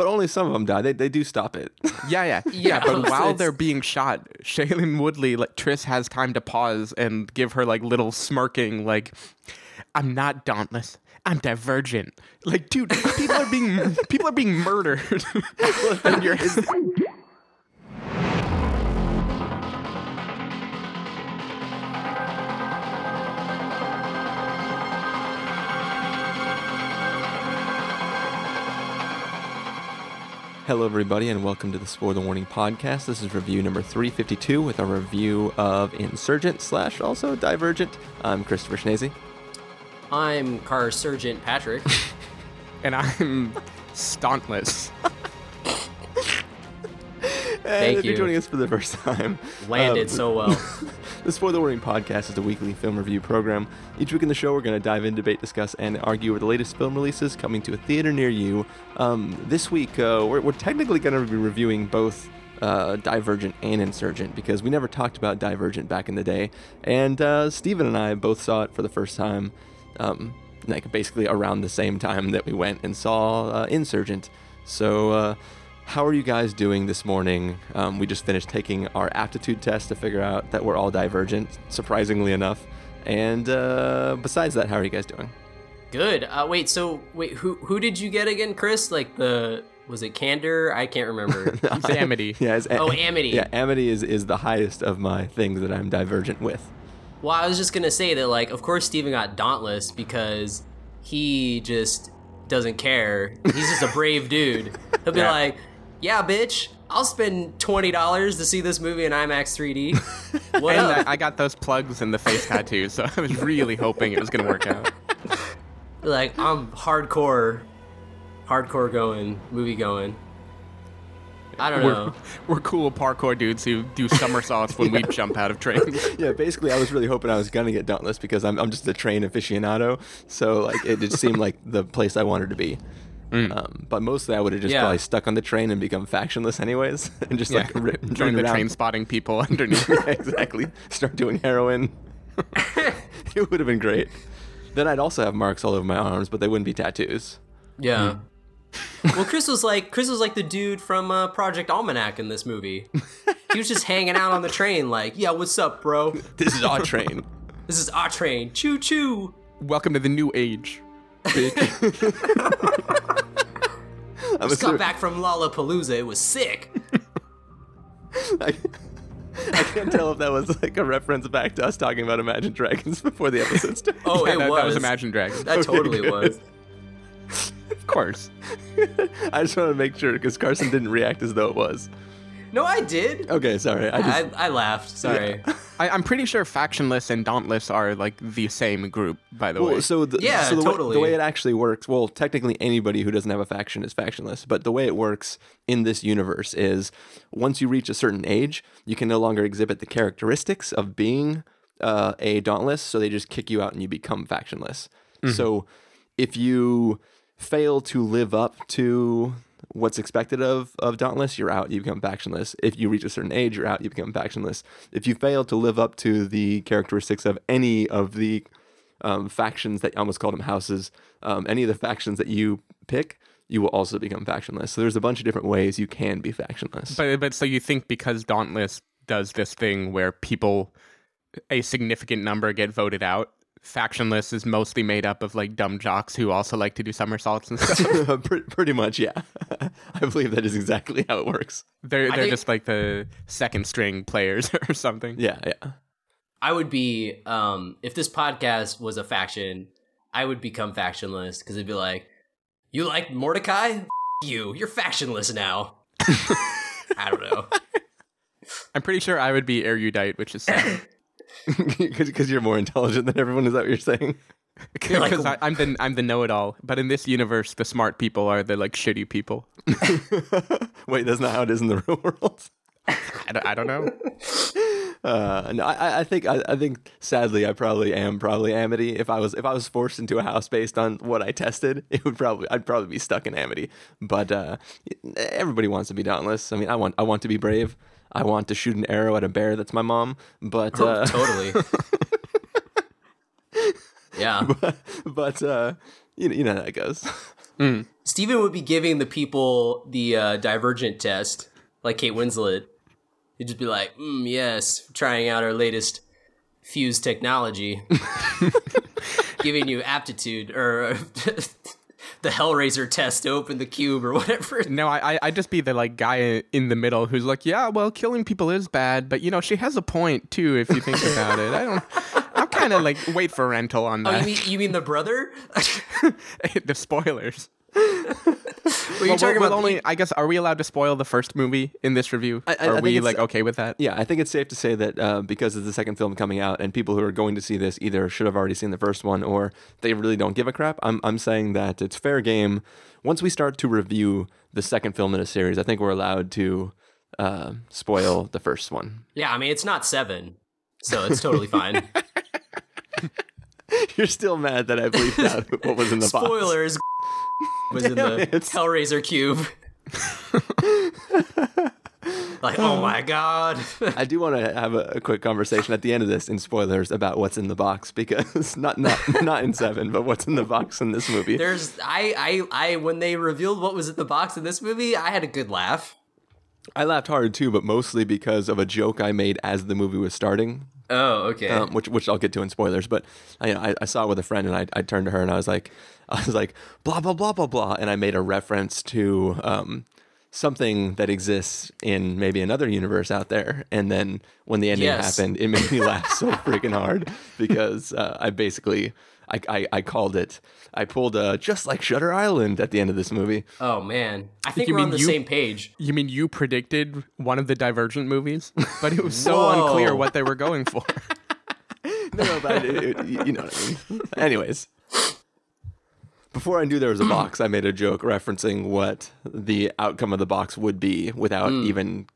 but only some of them die. They they do stop it. Yeah, yeah, yeah. Yeah, but it's- while it's- they're being shot, Shailene Woodley, like Tris, has time to pause and give her like little smirking, like, "I'm not dauntless. I'm divergent." Like, dude, people are being people are being murdered. and you're Hello, everybody, and welcome to the Spoiler Warning podcast. This is review number 352 with a review of Insurgent slash also Divergent. I'm Christopher Schnese. I'm Car Sergeant Patrick. and I'm stauntless. Thank if you're joining us for the first time, Landed um, so well. This is for the Spoiler Warning Podcast is a weekly film review program. Each week in the show, we're going to dive in, debate, discuss, and argue over the latest film releases coming to a theater near you. Um, this week, uh, we're, we're technically going to be reviewing both uh, Divergent and Insurgent because we never talked about Divergent back in the day. And uh, Steven and I both saw it for the first time, um, like basically around the same time that we went and saw uh, Insurgent. So, uh, how are you guys doing this morning? Um, we just finished taking our aptitude test to figure out that we're all divergent, surprisingly enough. And uh, besides that, how are you guys doing? Good. Uh, wait, so wait, who who did you get again, Chris? Like the was it Candor? I can't remember. It's Amity. Yeah, it's, Oh, Amity. Yeah, Amity is, is the highest of my things that I'm divergent with. well, I was just gonna say that, like, of course, Steven got Dauntless because he just doesn't care. He's just a brave dude. He'll be Yeah. like, "Yeah, bitch, I'll spend twenty dollars to see this movie in IMAX 3D." What And up? I, I got those plugs in the face tattoo, so I was really hoping it was gonna work out. like I'm hardcore, hardcore going, movie going. I don't We're, know. we're cool parkour dudes who do somersaults when we jump out of trains. Yeah, basically, I was really hoping I was gonna get Dauntless because I'm, I'm just a train aficionado. So like, it just seemed like the place I wanted to be. Um, but mostly, I would have just Yeah. probably stuck on the train and become factionless anyways, and just like Yeah, rip, join the around. train spotting people underneath. Yeah, exactly. Start doing heroin. it would have been great. Then I'd also have marks all over my arms, but they wouldn't be tattoos. Yeah. well, Chris was like Chris was like the dude from uh, Project Almanac in this movie. he was just hanging out on the train, like, "Yeah, what's up, bro? This is our train. This is our train. Choo choo." Welcome to the new age. I'm I just assuming- got back from Lollapalooza. It was sick. I, I can't tell if that was like a reference back to us talking about Imagine Dragons before the episode started. Oh, Yeah, it that, was. that was Imagine Dragons. That totally good. was. Of course. I just want to make sure because Carson didn't react as though it was. No, I did. Okay, sorry. I just I, I laughed. Sorry. I, I'm pretty sure Factionless and Dauntless are like the same group, by the way. So the, Yeah, so the way, totally. the way it actually works, well, technically anybody who doesn't have a faction is factionless, but the way it works in this universe is once you reach a certain age, you can no longer exhibit the characteristics of being uh, a dauntless, so they just kick you out and you become factionless. So if you fail to live up to what's expected of of dauntless you're out you become factionless if you reach a certain age you're out you become factionless if you fail to live up to the characteristics of any of the um, factions that I almost called them houses. Um, any of the factions that you pick, you will also become factionless. So there's a bunch of different ways you can be factionless. But but so you think because Dauntless does this thing where people, a significant number get voted out, factionless is mostly made up of like dumb jocks who also like to do somersaults and stuff. pretty, pretty much, yeah. I believe that is exactly how it works. they're they're think- just like the second string players or something. Yeah, yeah. I would be um if this podcast was a faction, I would become factionless because it'd be like, "You like Mordecai? F- you, you're factionless now." I don't know. I'm pretty sure I would be erudite, which is sad Because you're more intelligent than everyone. Is that what you're saying? Like- because I I'm the I'm the know-it-all. But in this universe, the smart people are the like shitty people. Wait, that's not how it is in the real world. I don't, I don't know. Uh, no, I, I think I, I think sadly I probably am probably Amity. If I was if I was forced into a house based on what I tested, it would probably I'd probably be stuck in Amity. But uh, everybody wants to be dauntless. I mean, I want I want to be brave. I want to shoot an arrow at a bear that's my mom. But uh, totally. yeah. but uh, you know, you know how that goes. Steven would be giving the people the uh, divergent test, like Kate Winslet. He'd just be like, mm, yes, trying out our latest fuse technology. giving you aptitude or the Hellraiser test to open the cube or whatever. No, I, I just be the like guy in the middle who's like, yeah, well, killing people is bad, but you know, she has a point too if you think about it. I don't. I'm kind of like wait for rental on that. Oh, you mean you mean the brother? the spoilers. Were you Well, talking about only? the- I guess are we allowed to spoil the first movie in this review? I- I- I are think we like okay with that? Yeah, I think it's safe to say that uh, because it's the second film coming out, and people who are going to see this either should have already seen the first one or they really don't give a crap. I'm I'm saying that it's fair game. Once we start to review the second film in a series, I think we're allowed to uh, spoil the first one. Yeah, I mean it's not seven, so it's totally fine. You're still mad that I bleeped out what was in the box. Spoilers was in the it. Hellraiser cube. like, oh my god. I do want to have a, a quick conversation at the end of this in spoilers about what's in the box because not not not in seven, but what's in the box in this movie. There's I I I when they revealed what was in the box in this movie, I had a good laugh. I laughed hard too, but mostly because of a joke I made as the movie was starting. Oh, okay. um, which which I'll get to in spoilers. But I, I, I saw it with a friend, and I, I turned to her and I was like, I was like, blah blah blah blah blah, and I made a reference to um, something that exists in maybe another universe out there. And then when the ending Yes. happened, it made me laugh so freaking hard because uh, I basically. I, I, I called it. I pulled a just like Shutter Island at the end of this movie. oh man. I think You we're on mean the you- same page. You mean you predicted one of the Divergent movies, but it was so Whoa. unclear what they were going for. No, no, but it, it, you know what I mean. Anyways, before I knew there was a box, I made a joke referencing what the outcome of the box would be without hmm. even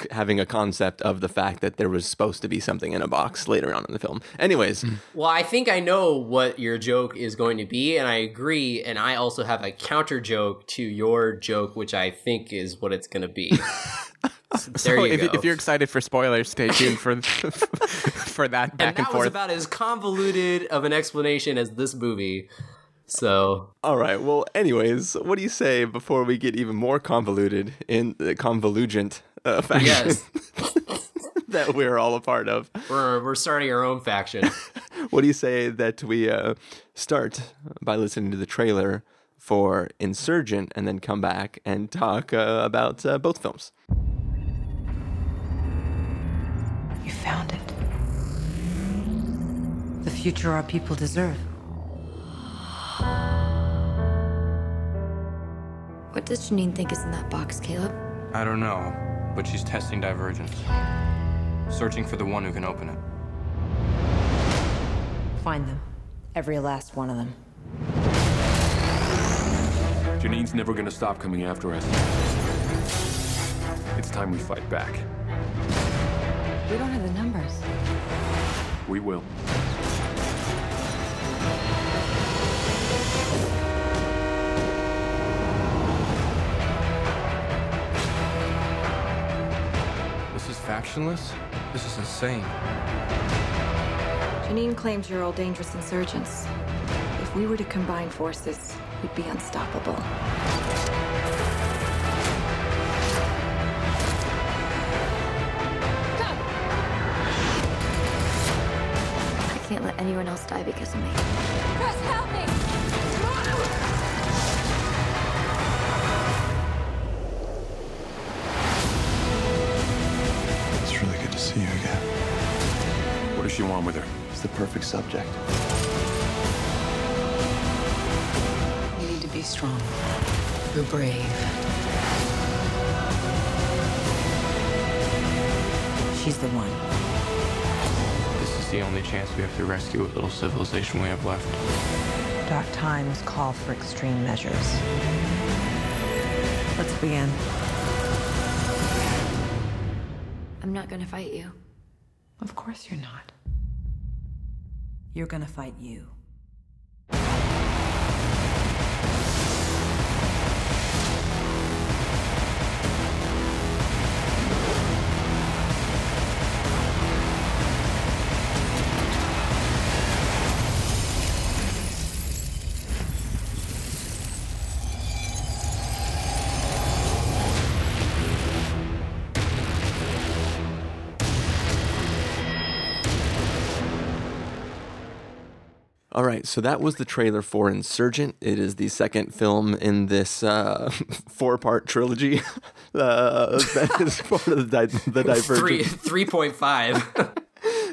c- having a concept of the fact that there was supposed to be something in a box later on in the film. Anyways, hmm. Well, I think I know what your joke is going to be, and I agree. And I also have a counter joke to your joke, which I think is what it's going to be. So there So you if, go. if you're excited for spoilers, stay tuned for for that back and and, that was about as convoluted of an explanation as this movie. So all right. Well, anyways, what do you say before we get even more convoluted in the convolugent uh, faction yes, that we're all a part of? we're we're starting our own faction. What do you say that we uh, start by listening to the trailer for Insurgent and then come back and talk uh, about uh, both films? You found it. The future our people deserve. What does Jeanine think is in that box, Caleb? I don't know, but she's testing divergence. Searching for the one who can open it. Find them. Every last one of them. Jeanine's never gonna stop coming after us. It's time we fight back. We don't have the numbers. We will. Factionless? This is insane. Jeanine claims you're all dangerous insurgents. If we were to combine forces, we'd be unstoppable. I can't let anyone else die because of me. It's you again. What does she want with her? It's the perfect subject. You need to be strong. You're brave. She's the one. This is the only chance we have to rescue what little civilization we have left. Dark times call for extreme measures. Let's begin. I'm not gonna fight you. Of course you're not. You're gonna fight you. Right, so that was the trailer for Insurgent. It is the second film in this uh, four-part trilogy uh, that is part of the, di- the Divergent. Three point five.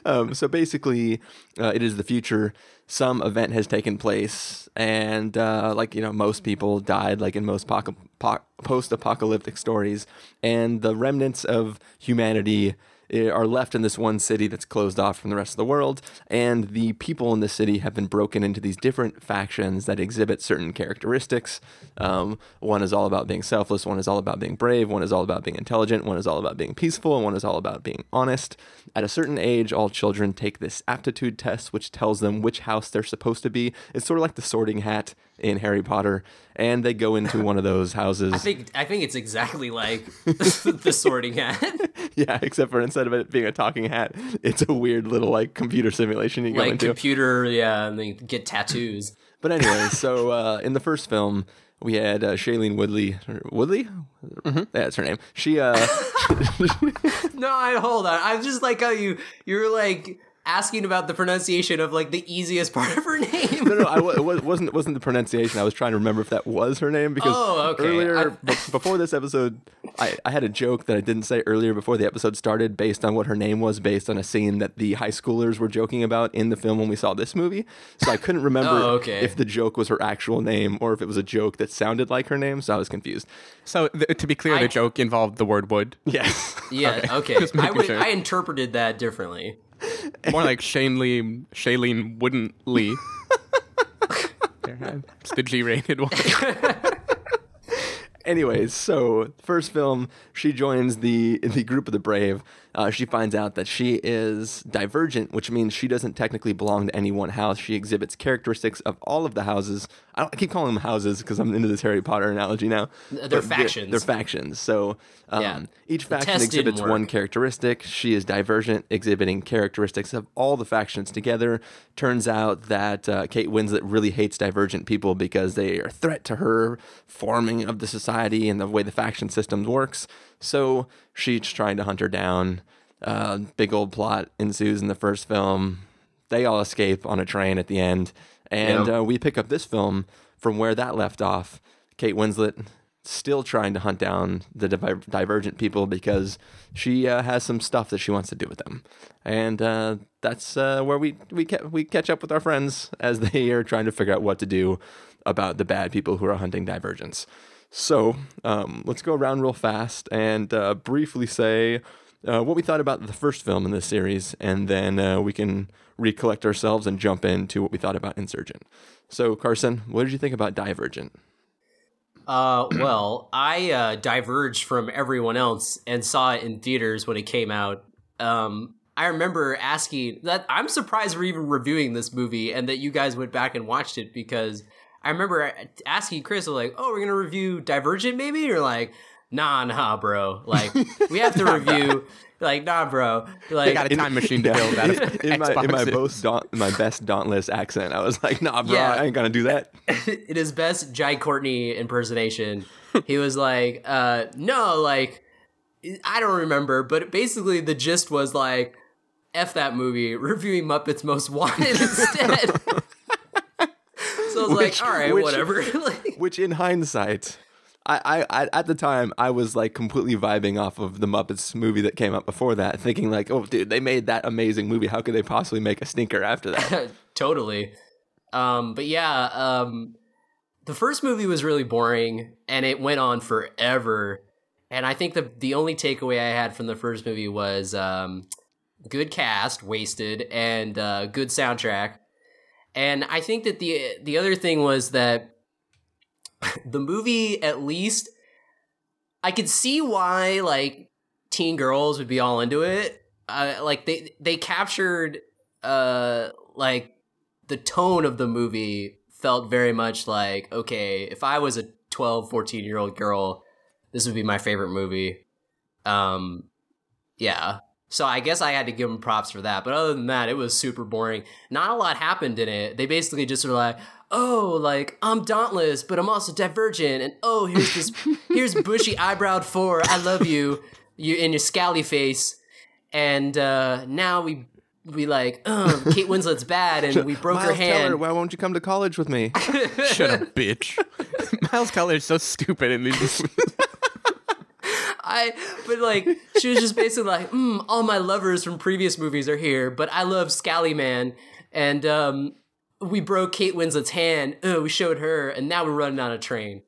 Um, so basically, uh, it is the future. Some event has taken place, and uh, like you know, most people died, like in most poc- po- post-apocalyptic stories, and the remnants of humanity are left in this one city that's closed off from the rest of the world, and the people in the city have been broken into these different factions that exhibit certain characteristics. Um, one is all about being selfless, one is all about being brave, one is all about being intelligent, one is all about being peaceful, and one is all about being honest. At a certain age, all children take this aptitude test, which tells them which house they're supposed to be. It's sort of like the sorting hat in Harry Potter, and they go into one of those houses. I think I think it's exactly like the sorting hat. yeah, except for instead of it being a talking hat, it's a weird little like computer simulation you go like into. computer, yeah, and they get tattoos. But anyway, so uh, in the first film, we had uh, Shailene Woodley. Woodley? Mm-hmm. That's her name. She, uh, No, I hold on. I'm just like how you you're like asking about the pronunciation of like the easiest part of her name. no, no, I, it wasn't. It wasn't the pronunciation. I was trying to remember if that was her name because Oh, okay. earlier, I- be- before this episode, I, I had a joke that I didn't say earlier before the episode started, based on what her name was, based on a scene that the high schoolers were joking about in the film when we saw this movie. So I couldn't remember Oh, okay. if the joke was her actual name or if it was a joke that sounded like her name. So I was confused. So th- to be clear, I- the joke involved the word "would." Yes. Yeah, okay. Just I would sure. I interpreted that differently. More like Shailene Shailene wouldn't Lee. It's the G-rated one. Anyways, so first film, she joins the the group of the brave. Uh, she finds out that she is divergent, which means she doesn't technically belong to any one house. She exhibits characteristics of all of the houses. I, don't, I keep calling them houses because I'm into this Harry Potter analogy now. They're But factions. They're, factions. So um, Yeah. each faction exhibits one characteristic. She is divergent, exhibiting characteristics of all the factions together. Turns out that uh, Kate Winslet really hates divergent people because they are a threat to her forming of the society and the way the faction system works. So she's trying to hunt her down. Uh, big old plot ensues in the first film. They all escape on a train at the end, and Yeah. uh, we pick up this film from where that left off. Kate Winslet still trying to hunt down the diver- divergent people because she uh, has some stuff that she wants to do with them, and uh, that's uh, where we we ca- we catch up with our friends as they are trying to figure out what to do about the bad people who are hunting divergence. So um, let's go around real fast and uh, briefly say uh, what we thought about the first film in this series, and then uh, we can recollect ourselves and jump into what we thought about Insurgent. So Carson, what did you think about Divergent? Uh, well, I uh, diverged from everyone else and saw it in theaters when it came out. Um, I remember asking that I'm surprised we're even reviewing this movie and that you guys went back and watched it because I remember asking Chris, like, "Oh, we're gonna review Divergent, maybe?" You're like, "Nah, nah, bro. Like, we have to review." Like, nah, bro. Like, They got a time machine to build that. of in my in my most daunt, my best dauntless accent, I was like, "Nah, bro, Yeah. I ain't gonna do that." in his best Jai Courtney impersonation, he was like, uh, no, like, I don't remember, but basically the gist was like, F that movie, reviewing Muppets Most Wanted instead. Was Which- like, all right, which- whatever. Which, in hindsight, I, I, I at the time I was like completely vibing off of the Muppets movie that came out before that, thinking like, "Oh, dude, they made that amazing movie. How could they possibly make a stinker after that?" totally. Um, but yeah, um, the first movie was really boring and it went on forever. And I think the the only takeaway I had from the first movie was um, good cast, wasted, and uh, good soundtrack. And I think that the the other thing was that the movie at least I could see why like teen girls would be all into it. Uh, like they they captured uh like the tone of the movie felt very much like okay if i was a 12 14 year old girl this would be my favorite movie um yeah so i guess i had to give them props for that but other than that it was super boring not a lot happened in it they basically just were like oh like i'm dauntless but i'm also divergent and oh here's this here's bushy eyebrowed four i love you you in your scally face and uh now we we like, "Oh, Kate Winslet's bad," and we broke her hand. Teller, why won't you come to college with me? Shut up, bitch. Miles Teller is so stupid in these movies. I but like she was just basically like, mm, all my lovers from previous movies are here, but I love Scally Man, and um, we broke Kate Winslet's hand. We showed her, and now we're running on a train.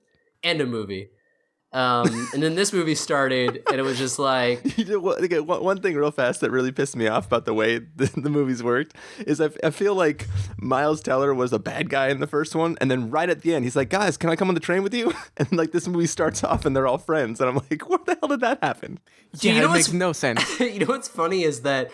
and a movie. Um, and then this movie started, and it was just like, You know one, one thing real fast that really pissed me off about the way the, the movies worked is I, f- I feel like Miles Teller was a bad guy in the first one, and then right at the end he's like, "Guys, can I come on the train with you?" And like this movie starts off and they're all friends, and I'm like, "What the hell did that happen?" Yeah, you know it what's makes no sense. you know what's funny is that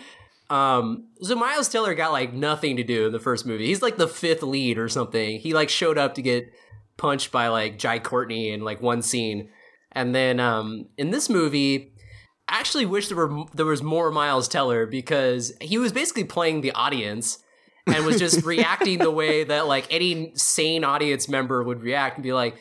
um so Miles Teller got like nothing to do in the first movie. He's like the fifth lead or something. He like showed up to get punched by like Jai Courtney in like one scene. And then um in this movie I actually wish there were there was more Miles Teller because he was basically playing the audience and was just reacting the way that like any sane audience member would react and be like,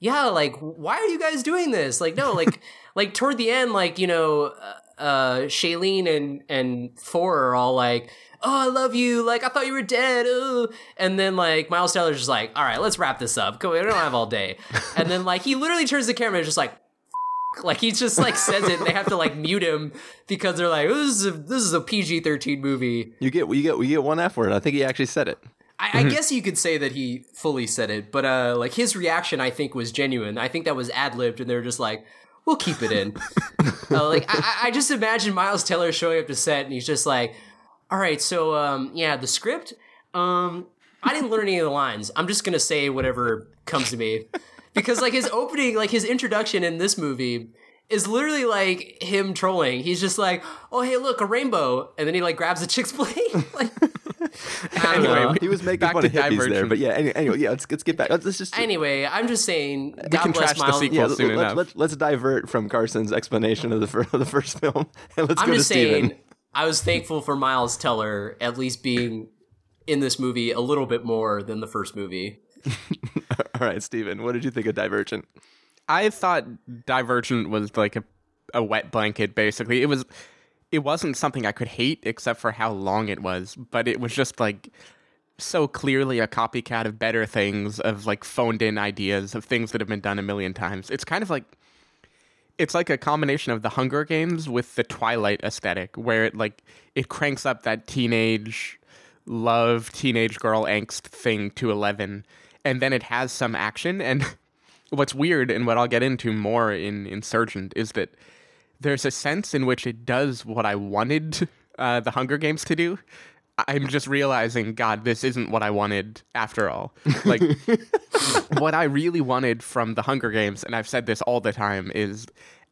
"Yeah, like why are you guys doing this?" Like no, like like toward the end like, you know, uh, uh Shailene and and Thor are all like, "Oh, I love you. Like I thought you were dead." Ugh. And then like Miles Teller's just like, "All right, let's wrap this up. We don't have all day." And then like he literally turns the camera and just like like he just like says it and they have to like mute him because they're like this is a, this is a PG-13 movie. You get you get you get one F word. I think he actually said it. I, I guess you could say that he fully said it, but uh like his reaction I think was genuine. I think that was ad-libbed and they were just like we'll keep it in. uh, like I, I- I just imagine Miles Teller showing up to set and he's just like all right, so um yeah, the script um I didn't learn any of the lines. I'm just going to say whatever comes to me. Because like his opening, like his introduction in this movie is literally like him trolling. He's just like, "Oh, hey, look, a rainbow." And then he like grabs a chick's plate. like Anyway, know. He was making Back fun to of hippies there, but yeah. Anyway, anyway yeah. Let's let's get back. Let's, let's just Anyway, I'm just saying God can bless trash the Miles. sequel. yeah. soon Let, enough. let, let's divert from Carson's explanation of the fir- of the first film and let's I'm go to just Steven. Saying I was thankful for Miles Teller at least being in this movie a little bit more than the first movie. All right, Steven, what did you think of Divergent? I thought Divergent was like a, a wet blanket. Basically, it was. It wasn't something I could hate, except for how long it was. But it was just like so clearly a copycat of better things, of like phoned in ideas, of things that have been done a million times. It's kind of like it's like a combination of the Hunger Games with the Twilight aesthetic, where it like it cranks up that teenage love, teenage girl angst thing to eleven, and then it has some action. And what's weird, and what I'll get into more in Insurgent, is that there's a sense in which it does what I wanted uh, the Hunger Games to do. I'm just realizing, God, this isn't what I wanted after all. Like, what I really wanted from the Hunger Games, and I've said this all the time, is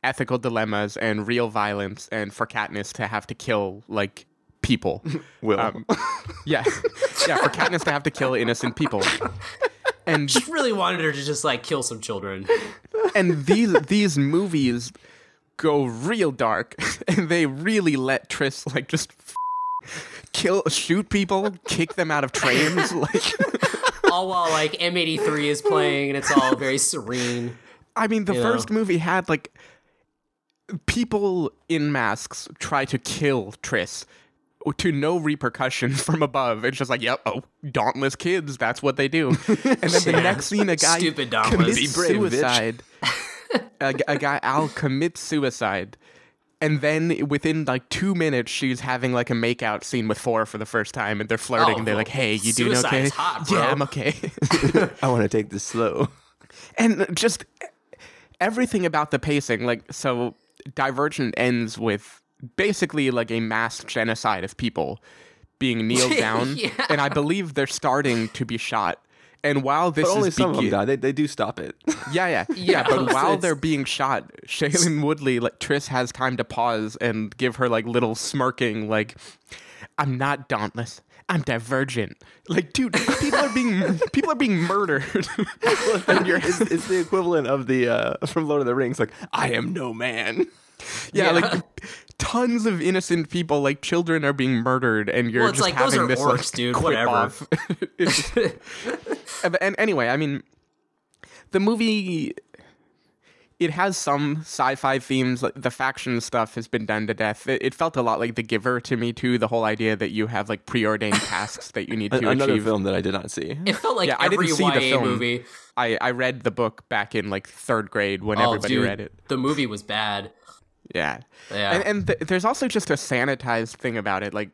ethical dilemmas and real violence, and for Katniss to have to kill like people. Will. Um, yeah, yeah, for Katniss to have to kill innocent people. And Just really wanted her to just like kill some children. and these these movies go real dark, and they really let Tris like just f- kill, shoot people, kick them out of trains, like. all while like M83 is playing and it's all very serene. I mean, the You first know? movie had like people in masks try to kill Tris to no repercussion from above. It's just like, yep, oh, dauntless kids, that's what they do. And then the next scene, a guy Stupid dauntless. commits Be brave, bitch. suicide. a, a guy, Al commits suicide. And then within like two minutes, she's having like a makeout scene with four for the first time, and they're flirting. Oh, and they're oh, like, "Hey, you doing suicide's okay? hot, bro. Yeah, I'm okay." I want to take this slow. and just everything about the pacing like so divergent ends with basically like a mass genocide of people being kneeled down Yeah. and i believe they're starting to be shot and while this But only is some of them die. They, they do stop it. yeah, yeah, yeah. Yeah, But while they're being shot, Shailene Woodley, like Tris, has time to pause and give her like little smirking, like, "I'm not dauntless. I'm divergent." Like, dude, people are being people are being murdered. and you're it's, it's the equivalent of the uh, from Lord of the Rings, like I am no man. Yeah, Yeah. like tons of innocent people, like children, are being murdered, and you're Well, it's just like, those having are this orcs, like, dude, whatever. off. It's- and, and anyway, I mean, the movie it has some sci-fi themes. Like the faction stuff has been done to death. It, it felt a lot like The Giver to me too. The whole idea that you have like preordained tasks that you need A- to Another achieve. film that I did not see. It felt like Yeah, I didn't see the film. movie. I I read the book back in like third grade when Oh, everybody dude, read it. the movie was bad. Yeah. Yeah. And, and th- there's also just a sanitized thing about it. Like,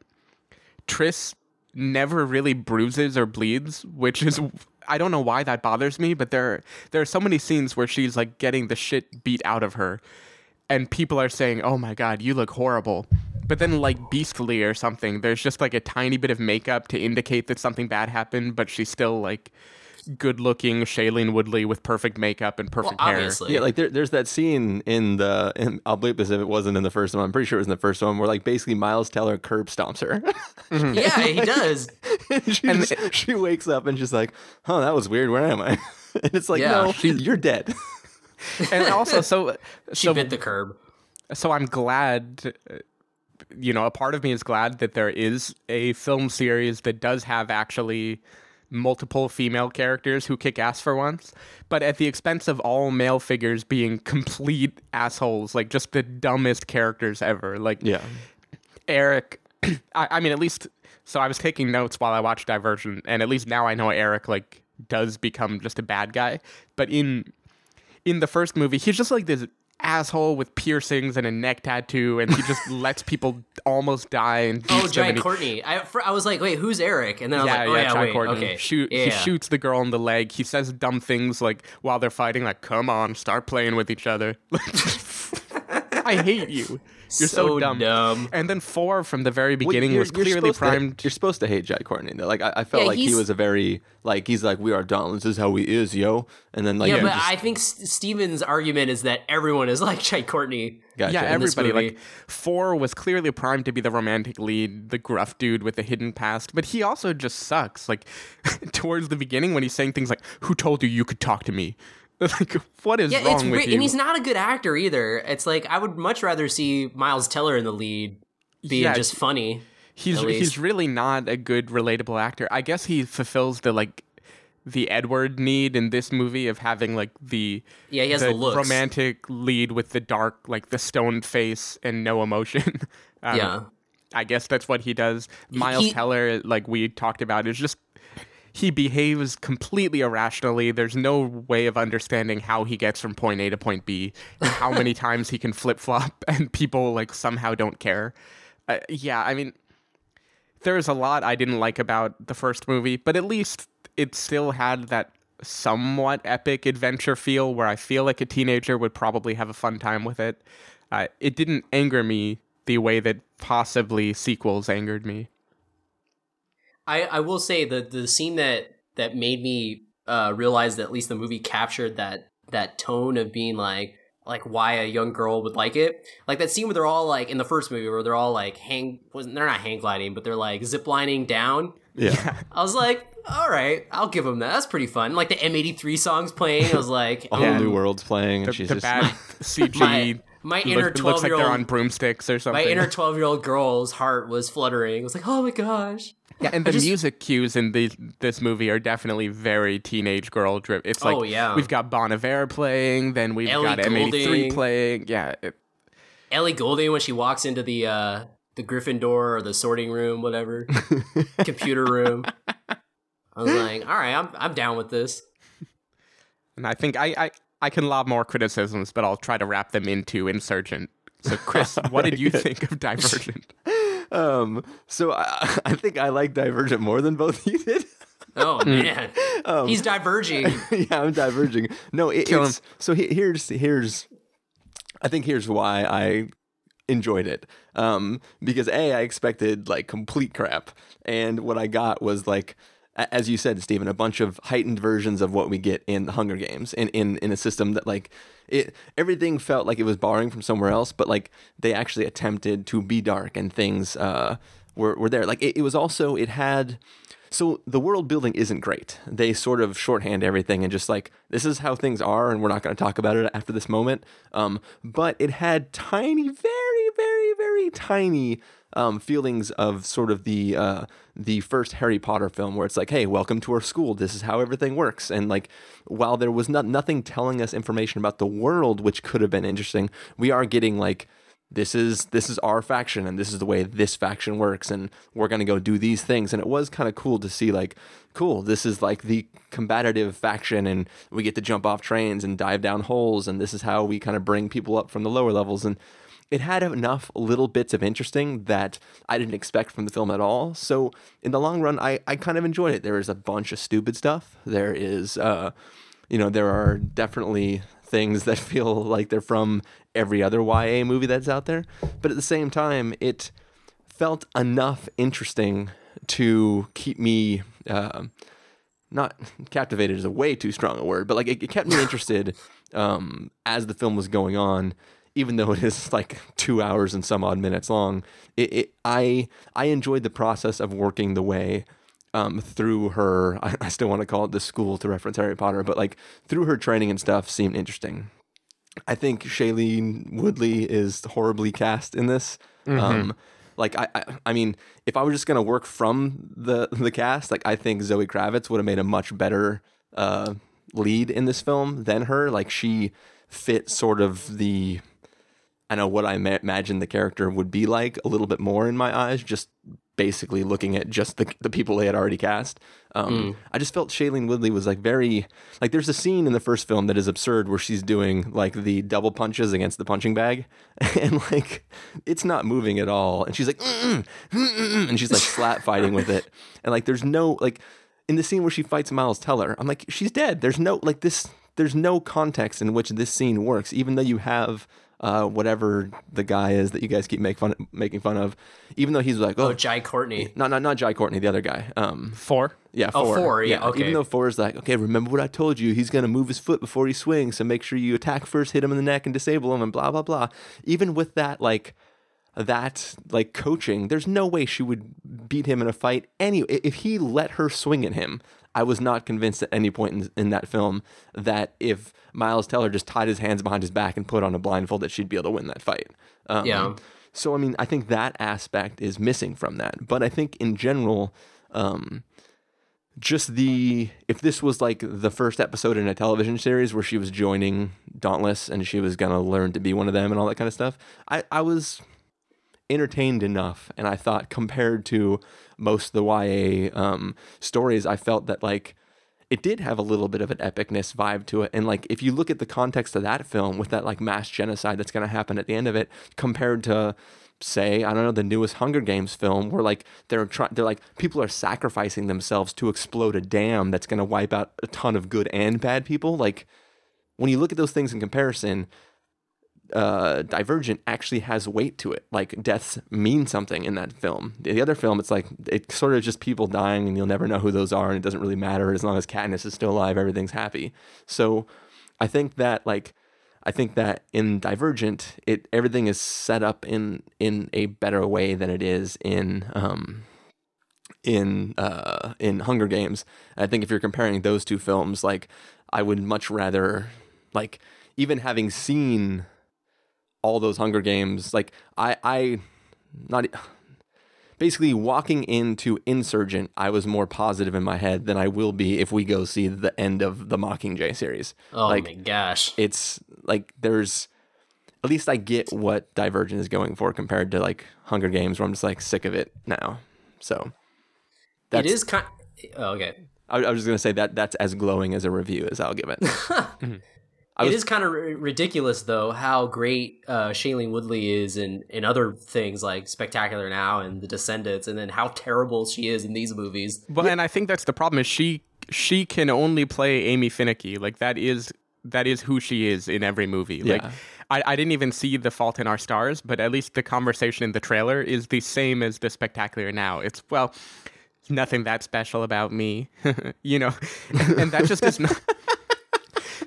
Tris never really bruises or bleeds, which is. I don't know why that bothers me, but there there are so many scenes where she's like getting the shit beat out of her, and people are saying, "Oh my god, you look horrible." But then, like Beastly or something, there's just like a tiny bit of makeup to indicate that something bad happened, but she's still like good-looking Shailene Woodley with perfect makeup and Well, perfect hair. obviously. Yeah, like there, there's that scene in the. In, I'll bleep this if it wasn't in the first one. I'm pretty sure it was in the first one where like basically Miles Teller curb stomps her. Mm-hmm. yeah, he does. she, just- she wakes up and she's like, "Huh, that was weird. Where am I?" And it's like, Yeah. "No, you're dead." and also, so She so bit the curb. so I'm glad you know a part of me is glad that there is a film series that does have actually multiple female characters who kick ass for once but at the expense of all male figures being complete assholes like just the dumbest characters ever like Yeah. Eric I, I mean at least so I was taking notes while I watched Divergent and at least now I know Eric like does become just a bad guy but in in the first movie, he's just like this asshole with piercings and a neck tattoo, and he just lets people almost die and Oh, beats them. Giant and he- Courtney. I, for, I was like, wait, who's Eric? And then I was yeah, like, oh yeah, yeah, John wait, Courtney. okay. Shoot, yeah. He shoots the girl in the leg. He says dumb things like while they're fighting, like "Come on, start playing with each other." I hate you. You're so, So dumb. dumb. And then four from the very Well, beginning you're- was you're clearly supposed to- primed. you're supposed to hate Jai Courtney. though. Like I, I felt Yeah, like he was a very like he's like we are dauntless. This is how he is, yo. And then like yeah, but just- I think S- Steven's argument is that everyone is like Giant Courtney. Gotcha. Yeah, In everybody. Like four was clearly primed to be the romantic lead, the gruff dude with the hidden past, but he also just sucks. Like towards the beginning when he's saying things like, "Who told you you could talk to me?" Like, what is Yeah, wrong it's with you? and he's not a good actor either. It's like I would much rather see Miles Teller in the lead being Yeah, just funny. he's he's really not a good relatable actor. I guess he fulfills the like the Edward need in this movie of having like the Yeah, he has the looks. romantic lead with the dark like the stone face and no emotion. Um, Yeah. I guess that's what he does. Miles he- Teller, like we talked about, is just he behaves completely irrationally. There's no way of understanding how he gets from point A to point B, and how many times he can flip flop, and people like somehow don't care. Uh, yeah, I mean, there's a lot I didn't like about the first movie, but at least it still had that somewhat epic adventure feel where I feel like a teenager would probably have a fun time with it. Uh, it didn't anger me the way that possibly sequels angered me. I, I will say that the scene that that made me uh, realize that at least the movie captured that that tone of being like like why a young girl would like it. Like that scene where they're all like in the first movie where they're all like hang wasn't they're not hang gliding, but they're like ziplining down. yeah. I was like, all right, I'll give them that. That's pretty fun. Like the M83 songs playing. I was like, A whole Yeah. new world's playing, The, and she's the just bad CG my my look- inner it looks twelve like year they're on broomsticks or something. my inner twelve year old girl's heart was fluttering. It was like, oh my gosh. Yeah, and the just- music cues in the, this movie are definitely very teenage girl driven. It's like Oh, yeah. we've got Bon Iver playing, then we've Ellie got M83 playing. Yeah, it- Ellie Goulding when she walks into the uh the Gryffindor or the sorting room, whatever, computer room. I was like, all right, I'm I'm down with this. and I think I, I I can lob more criticisms, but I'll try to wrap them into Insurgent. So, Chris, what did you think of Divergent? um. So I, I think I like Divergent more than both you did. Oh man, he's diverging. yeah, I'm diverging. No, it, Kill it's so he, here's here's I think here's why I enjoyed it. Um, because a I expected like complete crap, and what I got was like. As you said, Stephen, a bunch of heightened versions of what we get in the Hunger Games, in, in in a system that like it everything felt like it was borrowing from somewhere else, but like they actually attempted to be dark and things uh, were were there. Like it, it was also it had so the world building isn't great. They sort of shorthand everything and just like this is how things are, and we're not going to talk about it after this moment. Um, but it had tiny, very, very, very tiny um, feelings of sort of the uh, the first Harry Potter film, where it's like, hey, welcome to our school. This is how everything works. And like, while there was not nothing telling us information about the world, which could have been interesting, we are getting like this is this is our faction and this is the way this faction works and we're going to go do these things and it was kind of cool to see like cool this is like the combative faction and we get to jump off trains and dive down holes and this is how we kind of bring people up from the lower levels and it had enough little bits of interesting that I didn't expect from the film at all. So in the long run, I, I kind of enjoyed it. There is a bunch of stupid stuff. There is, uh, you know, there are definitely things that feel like they're from every other YA movie that's out there. But at the same time, it felt enough interesting to keep me uh, not captivated is a way too strong a word, but like it, it kept me interested um, as the film was going on. Even though it is like two hours and some odd minutes long, it, it I I enjoyed the process of working the way um, through her. I, I still want to call it the school to reference Harry Potter, but like through her training and stuff seemed interesting. I think Shailene Woodley is horribly cast in this. Um, like I, I, I mean, if I was just gonna work from the the cast, like I think Zoe Kravitz would have made a much better uh, lead in this film than her. Like she fit sort of the, I know what I ma- imagine the character would be like a little bit more in my eyes, just basically looking at just the, the people they had already cast. Um, I just felt Shailene Woodley was like very like there's a scene in the first film that is absurd where she's doing like the double punches against the punching bag and like it's not moving at all and she's like "Mm-mm, mm-mm," and she's like slap fighting with it. And like there's no like in the scene where she fights Miles Teller I'm like she's dead. There's no like this there's no context in which this scene works even though you have uh, whatever the guy is that you guys keep make fun making fun of even though he's like Oh, oh Jai Courtney. not not not Jai Courtney, the other guy. Um, Four. yeah, Oh, four. four, yeah, okay. Even though four is like, okay, remember what I told you? He's gonna move his foot before he swings, so make sure you attack first, hit him in the neck, and disable him, and blah blah blah. Even with that, like that, like coaching, there's no way she would beat him in a fight. Any if he let her swing at him, I was not convinced at any point in, in that film that if Miles Teller just tied his hands behind his back and put on a blindfold, that she'd be able to win that fight. Um, Yeah. so I mean, I think that aspect is missing from that. But I think in general, um, just the if this was like the first episode in a television series where she was joining Dauntless and she was gonna learn to be one of them and all that kind of stuff, I I was entertained enough, and I thought compared to most of the YA um, stories, I felt that like it did have a little bit of an epicness vibe to it. And like if you look at the context of that film with that like mass genocide that's going to happen at the end of it, compared to say I don't know the newest Hunger Games film where like they're trying they're like people are sacrificing themselves to explode a dam that's going to wipe out a ton of good and bad people. Like when you look at those things in comparison, uh, Divergent actually has weight to it. Like deaths mean something in that film. The other film, it's like it's sort of just people dying, and you'll never know who those are, and it doesn't really matter as long as Katniss is still alive. Everything's happy. So, I think that like, I think that in Divergent, it everything is set up in in a better way than it is in um in uh in Hunger Games. And I think if you're comparing those two films, like I would much rather like even having seen all those Hunger Games, like I I not basically walking into Insurgent, I was more positive in my head than I will be if we go see the end of the Mockingjay series. Oh like my gosh. it's like there's at least I get what Divergent is going for compared to like Hunger Games, where I'm just like sick of it now. So it is kind. Oh, okay. I, I was just gonna say that that's as glowing as a review as I'll give it. Mm-hmm. I It was- is kind of r- ridiculous, though, how great uh, Shailene Woodley is in, in other things like Spectacular Now and The Descendants, and then how terrible she is in these movies. But and I think that's the problem is she she can only play Aimee Finecky. Like that is that is who she is in every movie. Like I, I didn't even see The Fault in Our Stars, but at least the conversation in the trailer is the same as the Spectacular Now. It's well, nothing that special about me, you know, and, and that just is not.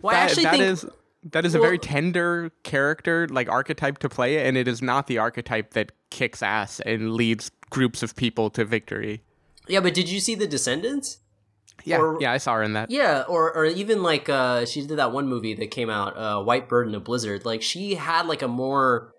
Well, I that, actually that think is- that is a very tender character like archetype to play and it is not the archetype that kicks ass and leads groups of people to victory yeah. But did you see The Descendants? yeah Or- yeah i saw her in that Yeah, or or even like uh, she did that one movie that came out, uh, White Bird in a Blizzard. Like she had like a more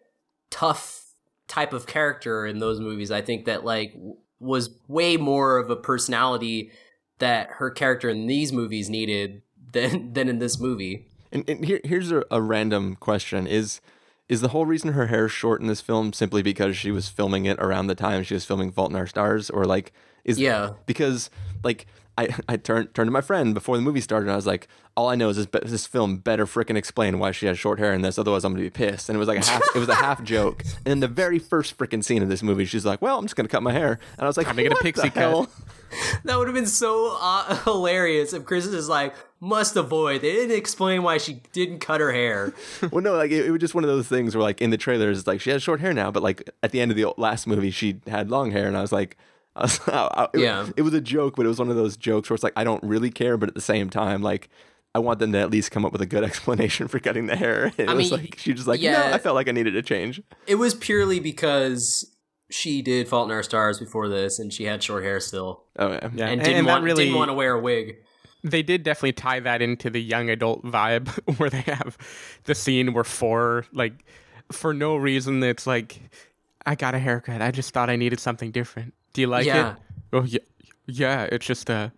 tough type of character in those movies. I think that like w- was way more of a personality that her character in these movies needed than than in this movie. And, and here, here's a, a random question: Is is the whole reason her hair is short in this film simply because she was filming it around the time she was filming *Fault in Our Stars*, or like is Yeah. because like I I turned turned to my friend before the movie started, and I was like, all I know is this be- this film better frickin' explain why she has short hair in this, otherwise I'm gonna be pissed. And it was like a half it was a half joke. And in the very first frickin' scene of this movie, she's like, well, I'm just gonna cut my hair, and I was like, I'm gonna get a pixie cut. That would have been so uh, hilarious if Chris is like must avoid. They didn't explain why she didn't cut her hair. well, no, like it, it was just one of those things where, like, in the trailers, it's like she has short hair now, but like at the end of the last movie, she had long hair, and I was like, I was, I, it, Yeah. it was a joke, but it was one of those jokes where it's like I don't really care, but at the same time, like. I want them to at least come up with a good explanation for cutting the hair. It I was mean, like she just like, yeah. no, I felt like I needed a change. It was purely because she did *Fault in Our Stars* before this, and she had short hair still, Oh yeah, Yeah, and and, didn't and want really didn't want to wear a wig. they did definitely tie that into the young adult vibe where they have the scene where four like for no reason it's like I got a haircut. I just thought I needed something different. Do you like Yeah. it? Oh yeah, yeah. It's just a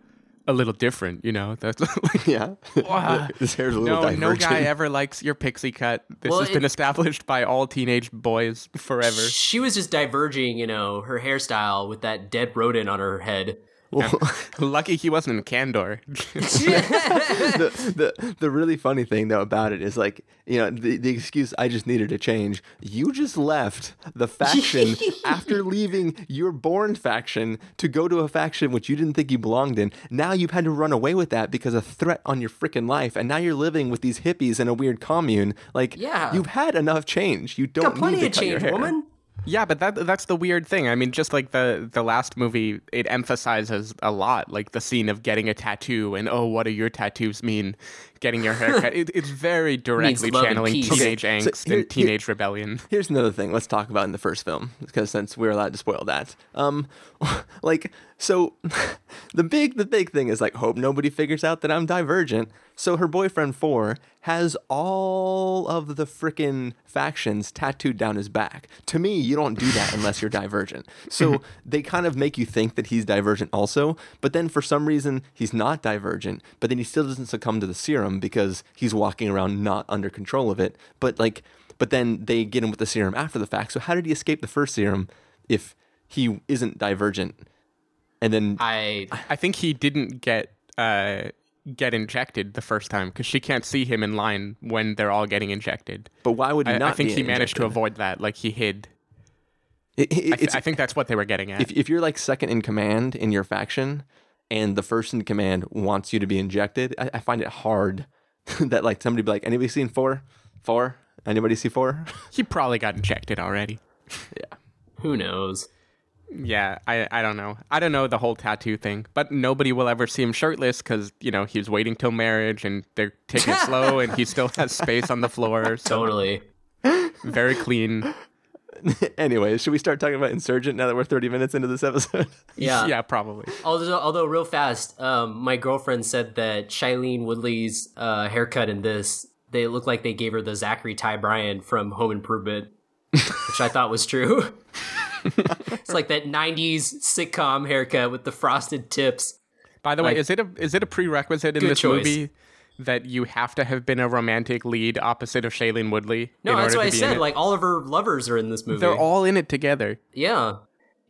a little different, you know. That's like, yeah. Wow. His hair's a little no, no guy ever likes your pixie cut. This Well, has been established by all teenage boys forever. She was just diverging, you know, her hairstyle with that dead rodent on her head. Lucky he wasn't in Candor. the, the the really funny thing though about it is like you know the, the excuse I just needed to change. You just left the faction after leaving your born faction to go to a faction which you didn't think you belonged in. Now you've had to run away with that because of threat on your freaking life, and now you're living with these hippies in a weird commune. Like Yeah. you've had enough change. You don't Got plenty need to of cut your change, hair. woman. Yeah, but that that's the weird thing. I mean, just like the the last movie, it emphasizes a lot, like the scene of getting a tattoo and oh, what do your tattoos mean? Getting your haircut. it, it's very directly channeling teenage Okay, so angst here- and teenage rebellion. Here's another thing. Let's talk about in the first film because since we're allowed to spoil that. Um, like so, the big the big thing is like hope nobody figures out that I'm divergent. So her boyfriend four has all of the frickin' factions tattooed down his back. To me, you don't do that unless you're divergent. So they kind of make you think that he's divergent also, but then for some reason he's not divergent. But then he still doesn't succumb to the serum because he's walking around not under control of it. But like but then they get him with the serum after the fact. So how did he escape the first serum if he isn't divergent? And then I I think he didn't get uh get injected the first time because she can't see him in line when they're all getting injected. but why would he I, not? I think be he managed to avoid that. Like he hid. It- it- I, th- I think that's what they were getting at. if if you're like second in command in your faction, and the first in command wants you to be injected, I, I find it hard that like somebody be like, anybody seen four? Four? Anybody see four? he probably got injected already. yeah. who knows? Yeah, I, I don't know. I don't know the whole tattoo thing, but nobody will ever see him shirtless because, you know, he's waiting till marriage and they're taking it slow and he still has space on the floor. So Totally. very clean. anyway, should we start talking about Insurgent now that we're 30 minutes into this episode? Yeah. Yeah, probably. Although, although real fast, um, my girlfriend said that Shailene Woodley's uh, haircut in this, they look like they gave her the Zachary Ty Bryan from Home Improvement, which I thought was true. it's like that '90s sitcom haircut with the frosted tips. By the way, is it a is it a prerequisite in this choice. movie that you have to have been a romantic lead opposite of Shailene Woodley? No, in that's order what to I be in said. Like all of her lovers are in this movie. they're all in it together. yeah.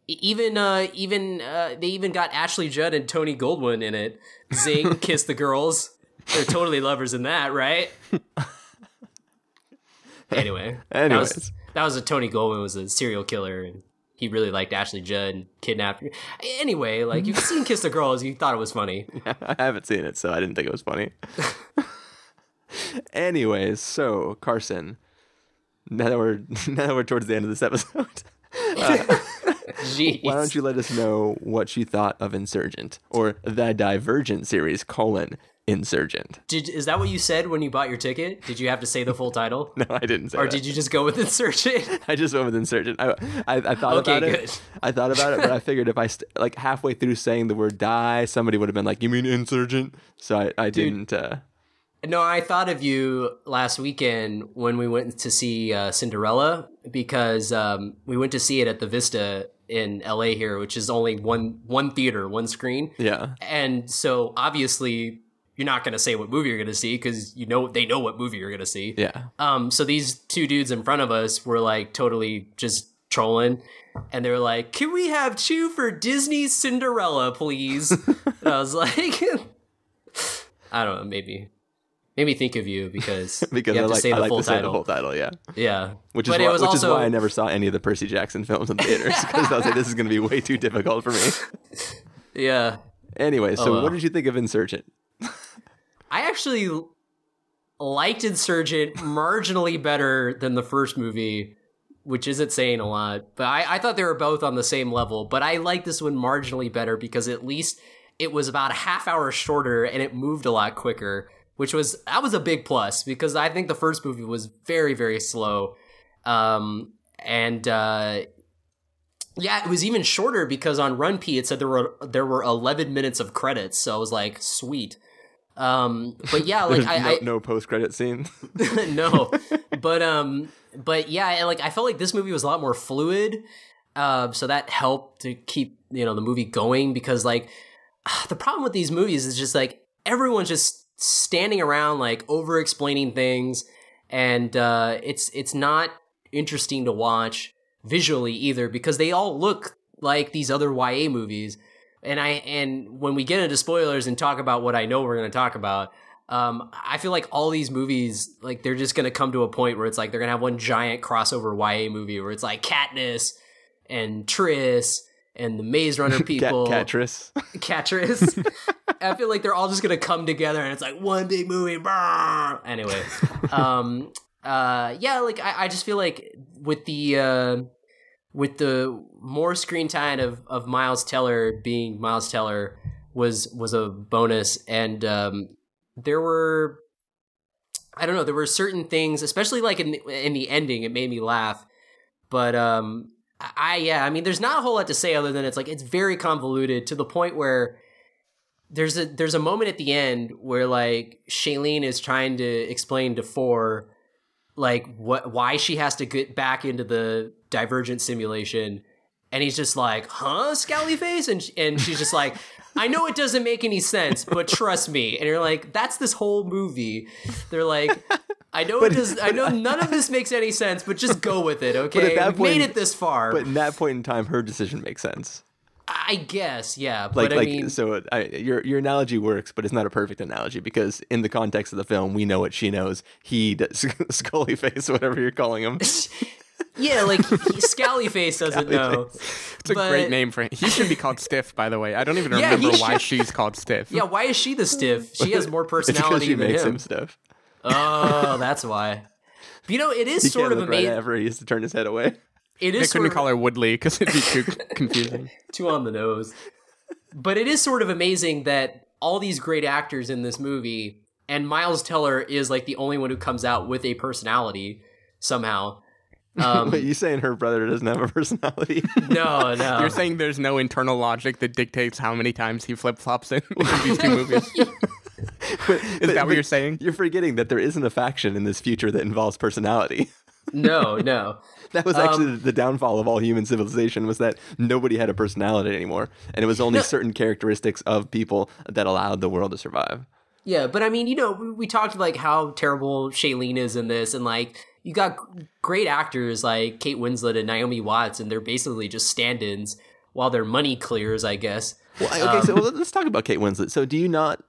Even uh, even uh, they even got Ashley Judd and Tony Goldwyn in it. Zing, kiss the girls. They're totally lovers in that, right? Anyway, that was, Anyways. that was a Tony Goldwyn was a serial killer, and he really liked Ashley Judd and kidnapped her. Anyway, like you've seen Kiss the Girls, you thought it was funny. I haven't seen it, so I didn't think it was funny. Anyways, so Carson, now that we're now that we're towards the end of this episode, uh, Jeez. why don't you let us know what you thought of Insurgent or the Divergent series colon Insurgent? Did, is that what you said when you bought your ticket? Did you have to say the full title? No, I didn't say Or that. did you just go with Insurgent? I just went with Insurgent. I I, I thought Okay, about it. I thought about it, but I figured if I st- like halfway through saying the word "die," somebody would have been like, "You mean Insurgent?" So I, I didn't. Uh, No, I thought of you last weekend when we went to see uh, Cinderella because um, we went to see it at the Vista in LA here, which is only one one theater, one screen. Yeah. And so obviously you're not going to say what movie you're going to see because you know they know what movie you're going to see. Yeah. Um, so these two dudes in front of us were like totally just trolling, and they were like, "Can we have two for Disney's Cinderella, please?" and I was like, "I don't know, maybe." Made me think of you because Because you I like, to say I the like full to say the whole title, yeah. Yeah, Which is But why, it was which is also why I never saw any of the Percy Jackson films in theaters because I was like, this is going to be way too difficult for me. yeah. Anyway, so Oh, well. what did you think of Insurgent? I actually liked Insurgent marginally better than the first movie, which isn't saying a lot. But I, I thought they were both on the same level. But I like this one marginally better because at least it was about a half hour shorter and it moved a lot quicker, which was that was a big plus because I think the first movie was very very slow, um, and uh, yeah, it was even shorter because on RunPee it said there were there were 11 minutes of credits, so I was like, sweet. Um, but yeah, like I, no, I no post credit scene. no, but um, but yeah, and, like I felt like this movie was a lot more fluid, uh, so that helped to keep you know the movie going because like the problem with these movies is just like everyone's just standing around like over explaining things, and uh, it's it's not interesting to watch visually either because they all look like these other YA movies and I and when we get into spoilers and talk about what I know we're going to talk about, um, I feel like all these movies like they're just going to come to a point where it's like they're going to have one giant crossover YA movie where it's like Katniss and Tris and the Maze Runner Cat, people, Catrice. Catrice. I feel like they're all just going to come together and it's like one big movie. Brr. Anyway, um, uh, yeah, like I, I just feel like with the uh, with the more screen time of, of Miles Teller being Miles Teller was was a bonus, and um, there were I don't know there were certain things, especially like in the, in the ending, it made me laugh. But um, I yeah, I mean, there's not a whole lot to say other than it's like it's very convoluted to the point where there's a there's a moment at the end where like Shailene is trying to explain to Four like what why she has to get back into the divergent simulation. And he's just like huh scally face? And and she's just like i know it doesn't make any sense but trust me. And you're like that's this whole movie. They're like i know it does i know none of this makes any sense but just go with it okay? that we made it this far. But in that point in time, her decision makes sense. I guess yeah Like, but i like mean so. I, your your analogy works, but it's not a perfect analogy because in the context of the film, we know what she knows. He does Scully face, whatever you're calling him. yeah like he, scally face doesn't know It's a great name for him. He should be called Stiff, by the way. I don't even Yeah, remember why should- she's called Stiff. yeah why is she the stiff she has more It's because personality she than makes him him stuff. oh that's why but you know it is He sort can't of look right at her. He has to turn his head away. It They couldn't sort of call her Woodley because it'd be too confusing. too on the nose. But it is sort of amazing that all these great actors in this movie, and Miles Teller is like the only one who comes out with a personality somehow. Um, Wait, you saying her brother doesn't have a personality? no, no. You're saying there's no internal logic that dictates how many times he flip flops in, in these two movies. But- Is but- that what you're saying? You're forgetting that there isn't a faction in this future that involves personality. no, no. That was actually Um, the downfall of all human civilization was that nobody had a personality anymore, and it was only No. certain characteristics of people that allowed the world to survive. Yeah, but I mean, you know, we, we talked like how terrible Shailene is in this, and like you got great actors like Kate Winslet and Naomi Watts, and they're basically just stand-ins while their money clears, I guess. Well, I- okay, so Um, well, let's talk about Kate Winslet. So, do you not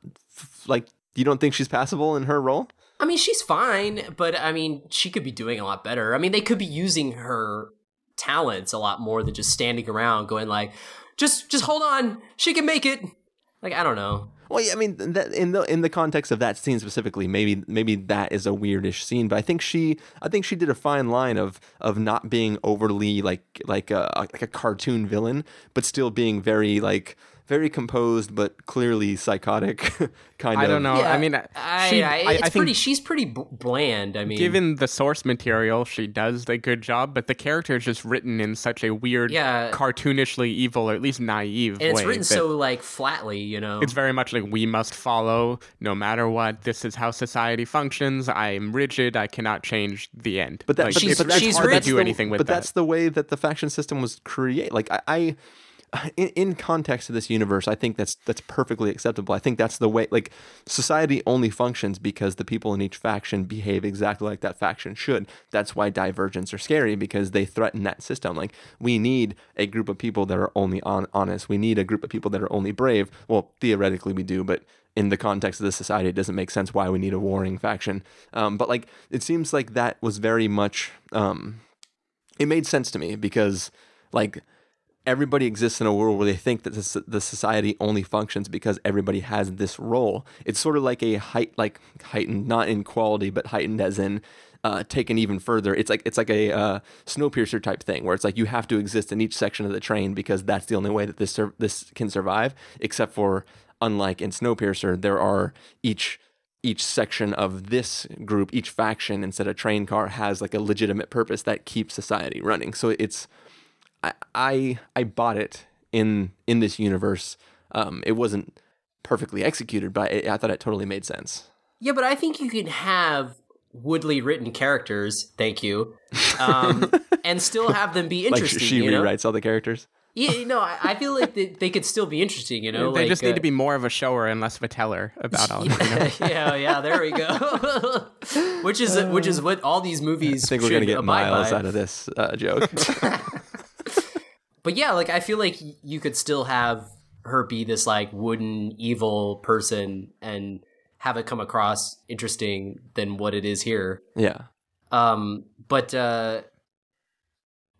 like? You don't think she's passable in her role? I mean, she's fine, but I mean, she could be doing a lot better. I mean, they could be using her talents a lot more than just standing around going like, just just hold on, she can make it. Like, I don't know. Well, yeah, I mean, that, in the in the context of that scene specifically, maybe maybe that is a weirdish scene. But I think she, I think she did a fine line of of not being overly like like a like a cartoon villain, but still being very like very composed but clearly psychotic kind I of. I don't know. Yeah, I mean, uh, I, she, I, I, it's I think pretty. She's pretty b- bland. I mean, given the source material, she does a good job, but the character is just written in such a weird, Yeah. cartoonishly evil, or at least naive way. and it's written so like flatly. You know, It's very much like we must follow no matter what. This is how society functions. I am rigid. I cannot change the end. But, that, like, but, she's- but that's, she's hard written- to do the- anything with But that. that's the way that the faction system was created. Like I, I in, in context of this universe, I think that's that's perfectly acceptable. I think that's the way. Like society only functions because the people in each faction behave exactly like that faction should. That's why divergents are scary because they threaten that system. Like we need a group of people that are only on, honest. We need a group of people that are only brave. Well, theoretically we do, but in the context of the society, it doesn't make sense why we need a warring faction. Um, but like, it seems like that was very much. Um, it made sense to me because, like, everybody exists in a world where they think that the, society only functions because everybody has this role. It's sort of like a height, like heightened, not in quality, but heightened as in. Uh, taken even further, it's like it's like a uh, Snowpiercer type thing, where it's like you have to exist in each section of the train because that's the only way that this sur- this can survive. Except for unlike in Snowpiercer, there are each each section of this group, each faction, instead of train car, has like a legitimate purpose that keeps society running. So it's I I, I bought it in in this universe. Um, it wasn't perfectly executed, but I, I thought it totally made sense. Yeah, but I think you can have Woodley written characters. Thank you, um, and still have them be Like interesting. she you know? rewrites all the characters. Yeah, you know, I, I feel like they, they could still be interesting. You know, they like, just need uh, to be more of a shower and less of a teller about all. You know? yeah, yeah, there we go. which is which is what all these movies I think we're gonna get miles by. out of this uh, joke. But yeah, like I feel like you could still have her be this like wooden evil person and have it come across interesting than what it is here. yeah, Um, but uh,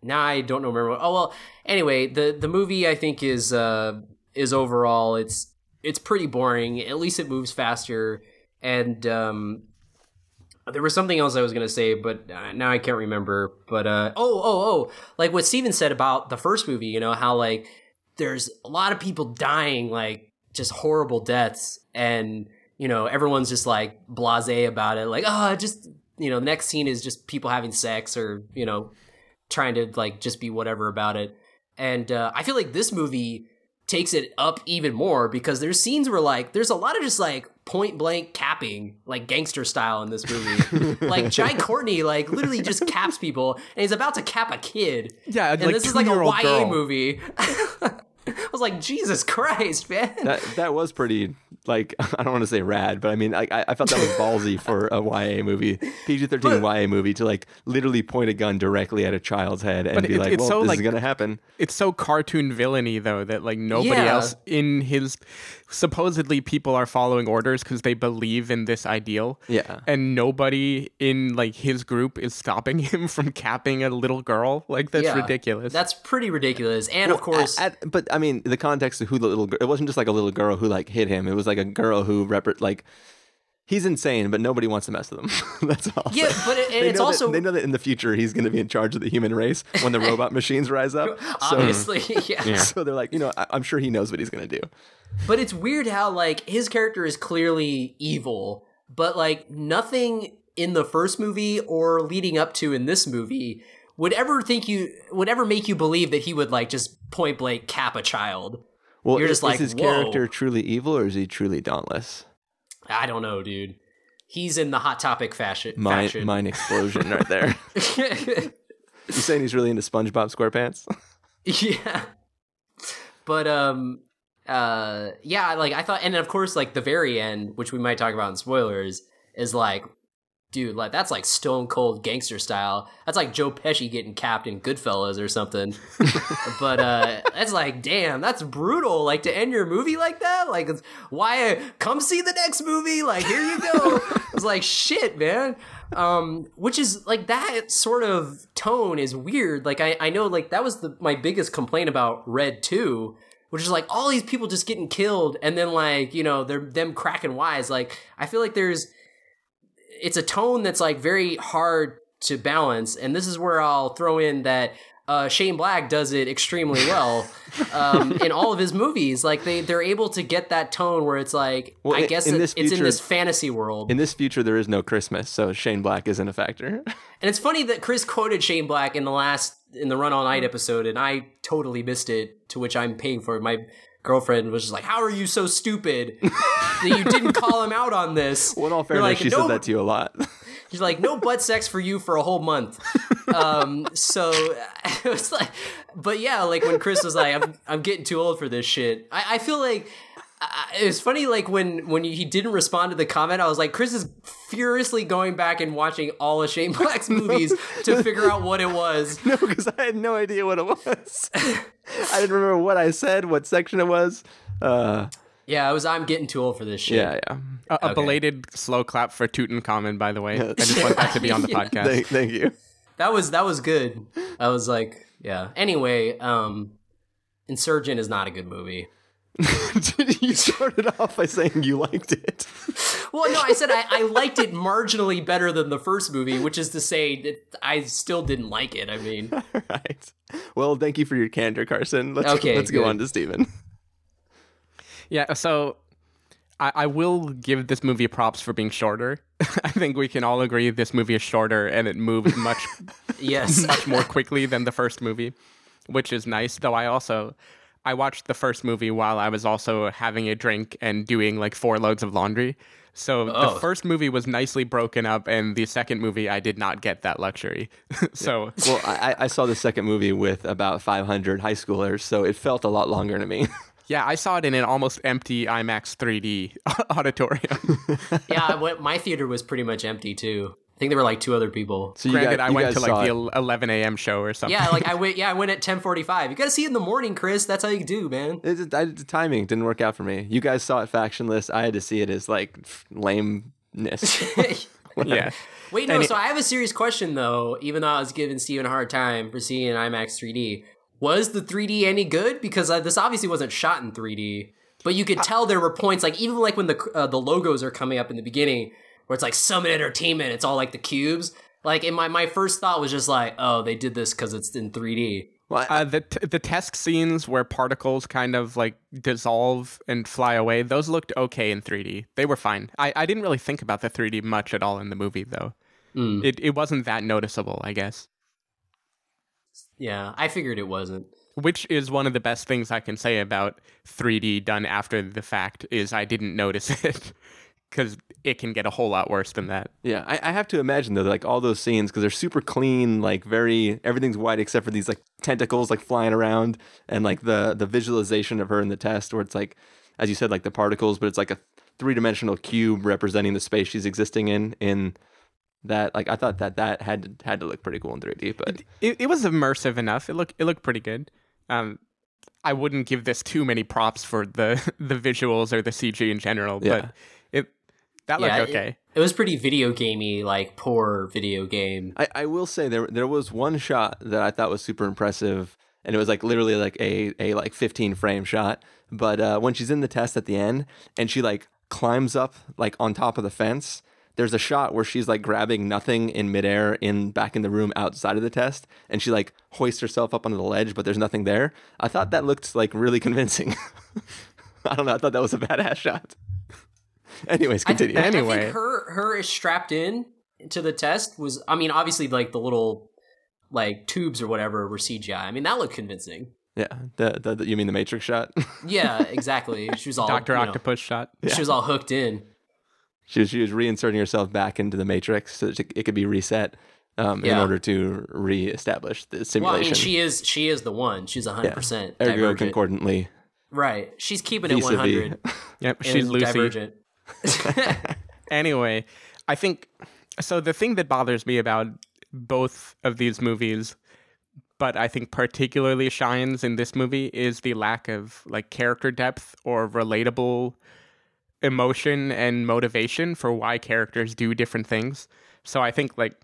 now I don't know remember. Oh well. Anyway, the the movie I think is uh is overall it's it's pretty boring. At least it moves faster, and um, there was something else I was gonna say, but uh, now I can't remember. But uh, oh oh oh, like what Stephen said about the first movie. You know how like there's a lot of people dying, like just horrible deaths, and you know everyone's just like blasé about it, like oh just you know the next scene is just people having sex or you know trying to like just be whatever about it. And uh, I feel like this movie takes it up even more because there's scenes where like there's a lot of just like point blank capping like gangster style in this movie. like Jai Courtney like literally just caps people and he's about to cap a kid. Yeah, and like this is like a YA girl. movie. I was like, Jesus Christ, man. that that was pretty like I don't want to say rad, but I mean I I I felt that was ballsy for a YA movie, PG thirteen YA movie to like literally point a gun directly at a child's head and be it- like, well, so, this like- is gonna happen. it's so cartoon villainy though that like nobody Yeah. else in his supposedly people are following orders because they believe in this ideal Yeah. and nobody in like his group is stopping him from capping a little girl like that's Yeah, ridiculous That's pretty ridiculous. And of course, at- at- but I mean, the context of who the little girl, it wasn't just like a little girl who like hit him. It was like a girl who rep- like he's insane, but nobody wants to mess with him. That's all. Yeah, but it- it's that- also- they know that in the future he's going to be in charge of the human race when the robot machines rise up. So, obviously, yeah. so they're like, you know, I- I'm sure he knows what he's going to do. But it's weird how like his character is clearly evil, but like nothing in the first movie or leading up to in this movie would ever think you would ever make you believe that he would like just point blank cap a child. Well, You're is, just like, is his "Whoa." character truly evil or is he truly dauntless? I don't know, dude. He's in the hot topic fashion. Mine, faction. mine explosion right there. you saying he's really into SpongeBob SquarePants? yeah. But um uh yeah, like I thought and of course like the very end, which we might talk about in spoilers, is like dude, like that's like stone cold gangster style. That's like Joe Pesci getting capped in Goodfellas or something. but uh that's like damn, that's brutal like to end your movie like that? Like why come see the next movie? Like here you go. it's like shit, man. Um which is like that sort of tone is weird. Like I I know like that was the my biggest complaint about Red 2 which is like all these people just getting killed and then like you know they're them cracking wise like i feel like there's it's a tone that's like very hard to balance and this is where i'll throw in that uh, Shane Black does it extremely well um, in all of his movies. Like they they're able to get that tone where it's like Well, I in- guess in it- this it's in this fantasy world. In this future, there is no Christmas, so Shane Black isn't a factor. And it's funny that Chris quoted Shane Black in the last in the Run All Night episode, and I totally missed it. To which I'm paying for it. My girlfriend was just like, "How are you so stupid that you didn't call him out on this?" well, in all fairness, like, she "No, says that to you a lot. She's like, "No butt sex for you for a whole month." Um, so it was like, but yeah, like when Chris was like, "I'm I'm getting too old for this shit," I, I feel like. I- It was funny, like when when he didn't respond to the comment, I was like, Chris is furiously going back and watching all of Shane Black's movies to figure out what it was. no, because I had no idea what it was. I didn't remember what I said, what section it was. Uh, Yeah, it was. I'm getting too old for this shit. yeah, yeah. A, a Okay. belated slow clap for Tutankhamun, by the way. I just want that to be on the Yeah. podcast. Thank, thank you. that was that was good. I was like, yeah. Anyway, um, Insurgent is not a good movie. you started off by saying you liked it. Well, no, I said I, I liked it marginally better than the first movie, which is to say that I still didn't like it. I mean, All right. Well, thank you for your candor, Carson. Let's, Okay, let's go on to Stephen. Yeah, so I, I will give this movie props for being shorter. I think we can all agree this movie is shorter and it moves much yes, much more quickly than the first movie, which is nice. Though I also I watched the first movie while I was also having a drink and doing like four loads of laundry. So Oh. the first movie was nicely broken up, and the second movie I did not get that luxury. so Well, I, I saw the second movie with about 500 high schoolers, so it felt a lot longer to me. yeah, I saw it in an almost empty IMAX 3D auditorium. yeah. Went, my theater was pretty much empty too. I think there were like two other people. So you Granted, got- I you went to like the it. 11 a.m. show or something. Yeah, like I went. Yeah, I went at ten forty five. You got to see it in the morning, Chris. That's how you do, man. It's I, the timing didn't work out for me. You guys saw it factionless. I had to see it as like f- lameness. yeah. Wait, no. And it- so I have a serious question though. Even though I was giving Stephen a hard time for seeing an IMAX 3D, was the 3D any good? Because uh, this obviously wasn't shot in 3D, but you could tell there were points like even like when the uh, the logos are coming up in the beginning, where it's like Summit Entertainment. It's all like the cubes. Like in my my first thought was just like, oh, they did this because it's in 3D. well, Uh, the t- the test scenes where particles kind of like dissolve and fly away, those looked okay in 3D. They were fine. I, I didn't really think about the 3D much at all in the movie though. Mm. It it wasn't that noticeable, I guess. Yeah, I figured it wasn't. Which is one of the best things I can say about 3D done after the fact is I didn't notice it because it can get a whole lot worse than that. yeah, I, I have to imagine though, like all those scenes because they're super clean, like very everything's white except for these like tentacles like flying around, and like the the visualization of her in the test where it's like, as you said, like the particles, but it's like a three dimensional cube representing the space she's existing in. In that, like I thought that that had to, had to look pretty cool in 3D, but It, it was immersive enough. It looked it looked pretty good. Um, I wouldn't give this too many props for the the visuals or the CG in general, Yeah. but it that looked Yeah, it- okay. It was pretty video gamey, like poor video game. I, I will say there there was one shot that I thought was super impressive, and it was like literally like a a like 15 frame shot. But uh, when she's in the test at the end and she like climbs up like on top of the fence, there's a shot where she's like grabbing nothing in midair in back in the room outside of the test, and she like hoists herself up onto the ledge, but there's nothing there. I thought that looked like really convincing. I don't know. I thought that was a badass shot. Anyways, I, continue. I- I Anyway. think her her is strapped in to the test was. I mean, obviously, like the little like tubes or whatever were CGI. I mean, that looked convincing. yeah, the, the, the- you mean the Matrix shot? Yeah, exactly. She was all Doctor you know, Octopus shot. She was all hooked in. She was, she was reinserting herself back into the matrix so that it it could be reset um, in order to reestablish the Well, I simulation. mean, she is she is the one. She's hundred yeah. percent Ergo concordantly. Right. She's keeping it hundred. Yep, she's Lucy. divergent. Anyway, I think so. The thing that bothers me about both of these movies, but I think particularly shines in this movie, is the lack of like character depth or relatable emotion and motivation for why characters do different things. So I think like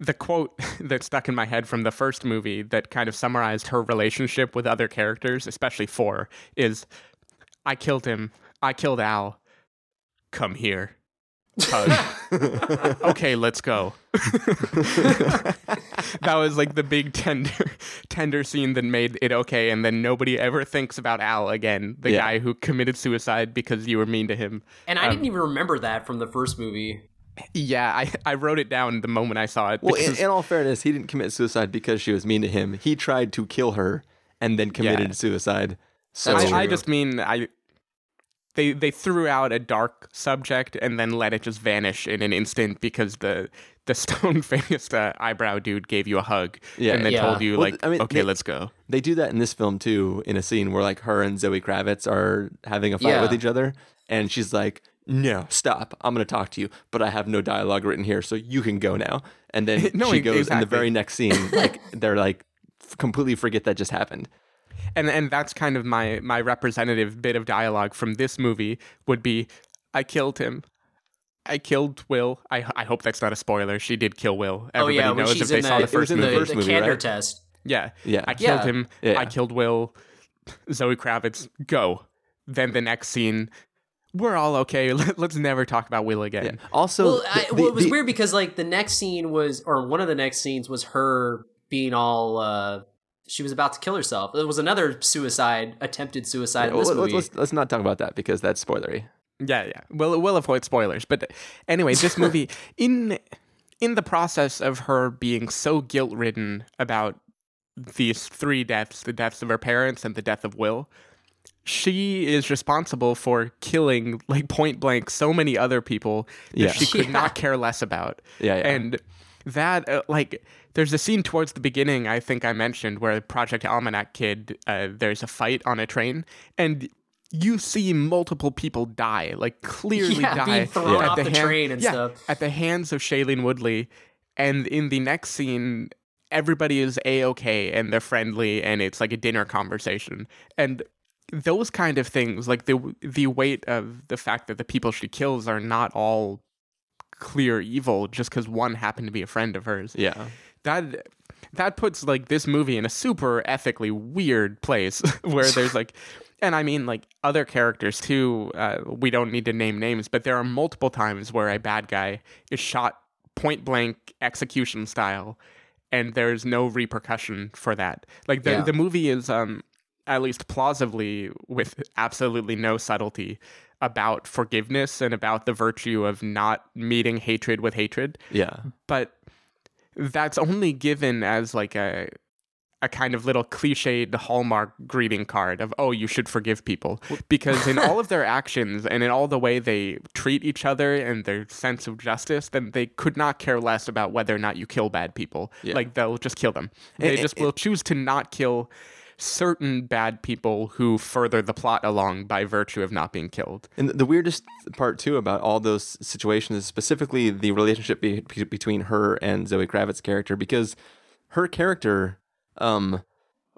the quote that stuck in my head from the first movie that kind of summarized her relationship with other characters, especially four, is I killed him. I killed Al. Come here. hug. okay, let's go. that was like the big tender tender scene that made it okay and then nobody ever thinks about Al again, the Yeah. guy who committed suicide because you were mean to him. And Um, I didn't even remember that from the first movie. Yeah, I, I wrote it down the moment I saw it. Well, in, in all fairness, he didn't commit suicide because she was mean to him. He tried to kill her and then committed Yeah. suicide. So I, I just mean I they they threw out a dark subject and then let it just vanish in an instant because the the stone faced uh, eyebrow dude gave you a hug Yeah. and then Yeah. told you Well, like I mean, okay they- let's go they do that in this film too, in a scene where like her and Zoe Kravitz are having a fight Yeah. with each other, and she's like, "No, stop! I'm gonna talk to you, but I have no dialogue written here, so you can go now." And then No, she goes in the very next scene, like they're like f- completely forget that just happened. And and that's kind of my my representative bit of dialogue from this movie would be I killed him I killed Will. I I hope that's not a spoiler. She did kill Will. oh Everybody yeah, when knows she's if they in saw the, the first in the movie. first the movie, candor right? test. Yeah. Yeah. I killed Yeah. him. Yeah. I killed Will. Zoe Kravitz, go. Then the next scene, we're all okay. Let, us never talk about Will again. Yeah. Also, Well, I, the- well, it was the- weird because like the next scene was, or one of the next scenes was her being all. uh She was about to kill herself. It was another suicide, attempted suicide in Well, this let's, movie. let's let's not talk about that because that's spoilery. Yeah, yeah. We'll we'll avoid spoilers. But anyway, this movie in in the process of her being so guilt ridden about these three deaths, the deaths of her parents and the death of Will, she is responsible for killing like point blank so many other people that Yeah. she could Yeah. not care less about. Yeah, yeah. And that uh, like there's a scene towards the beginning I think I mentioned where Project Almanac kid uh, there's a fight on a train and you see multiple people die like clearly Yeah, die being thrown at off the train and yeah, stuff. at the hands of Shailene Woodley and in the next scene everybody is a-okay and they're friendly and it's like a dinner conversation and those kind of things like the the weight of the fact that the people she kills are not all clear evil just because one happened to be a friend of hers Yeah. That that puts like this movie in a super ethically weird place where there's like and i mean like other characters too uh, we don't need to name names but there are multiple times where a bad guy is shot point blank execution style and there's no repercussion for that like the, Yeah. the movie is um at least plausibly with absolutely no subtlety about forgiveness and about the virtue of not meeting hatred with hatred Yeah. but that's only given as like a a kind of little cliched hallmark greeting card of oh you should forgive people. Because in all of their actions and in all the way they treat each other and their sense of justice then they could not care less about whether or not you kill bad people. Yeah. like they'll just kill them. They And- just and- will choose to not kill certain bad people who further the plot along by virtue of not being killed And the weirdest part too about all those situations is specifically the relationship be- be- between her and Zoe Kravitz's character because her character um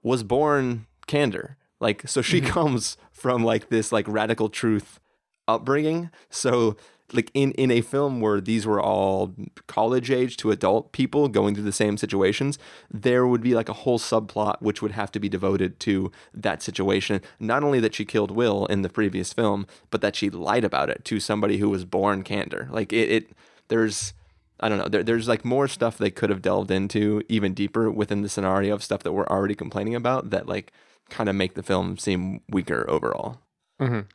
was born candor. Like so she comes from like this like radical truth upbringing. So like in in a film where these were all college age to adult people going through the same situations, there would be like a whole subplot which would have to be devoted to that situation. Not only that she killed Will in the previous film, but that she lied about it to somebody who was born candor. Like it, it there's I don't know. There, there's like more stuff they could have delved into even deeper within the scenario of stuff that we're already complaining about that like kind of make the film seem weaker overall. Don't-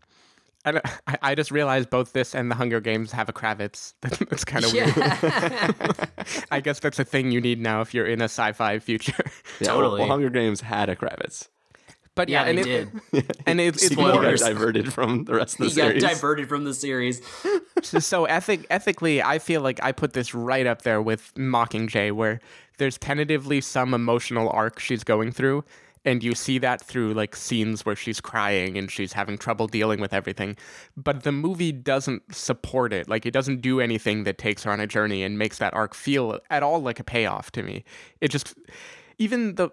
I I just realized both this and the Hunger Games have a Kravitz. That's kind of Yeah. weird. I guess that's a thing you need now if you're in a sci-fi future. Yeah, Totally. Well, Hunger Games had a Kravitz. But Yeah, yeah, and they it, did. and it, it's more diverted from the rest of the He got series. diverted from the series. so, so ethic, ethically, I feel like I put this right up there with Mockingjay, where there's tentatively some emotional arc she's going through, and you see that through like scenes where she's crying and she's having trouble dealing with everything. But the movie doesn't support it. Like it doesn't do anything that takes her on a journey and makes that arc feel at all like a payoff to me. It just even the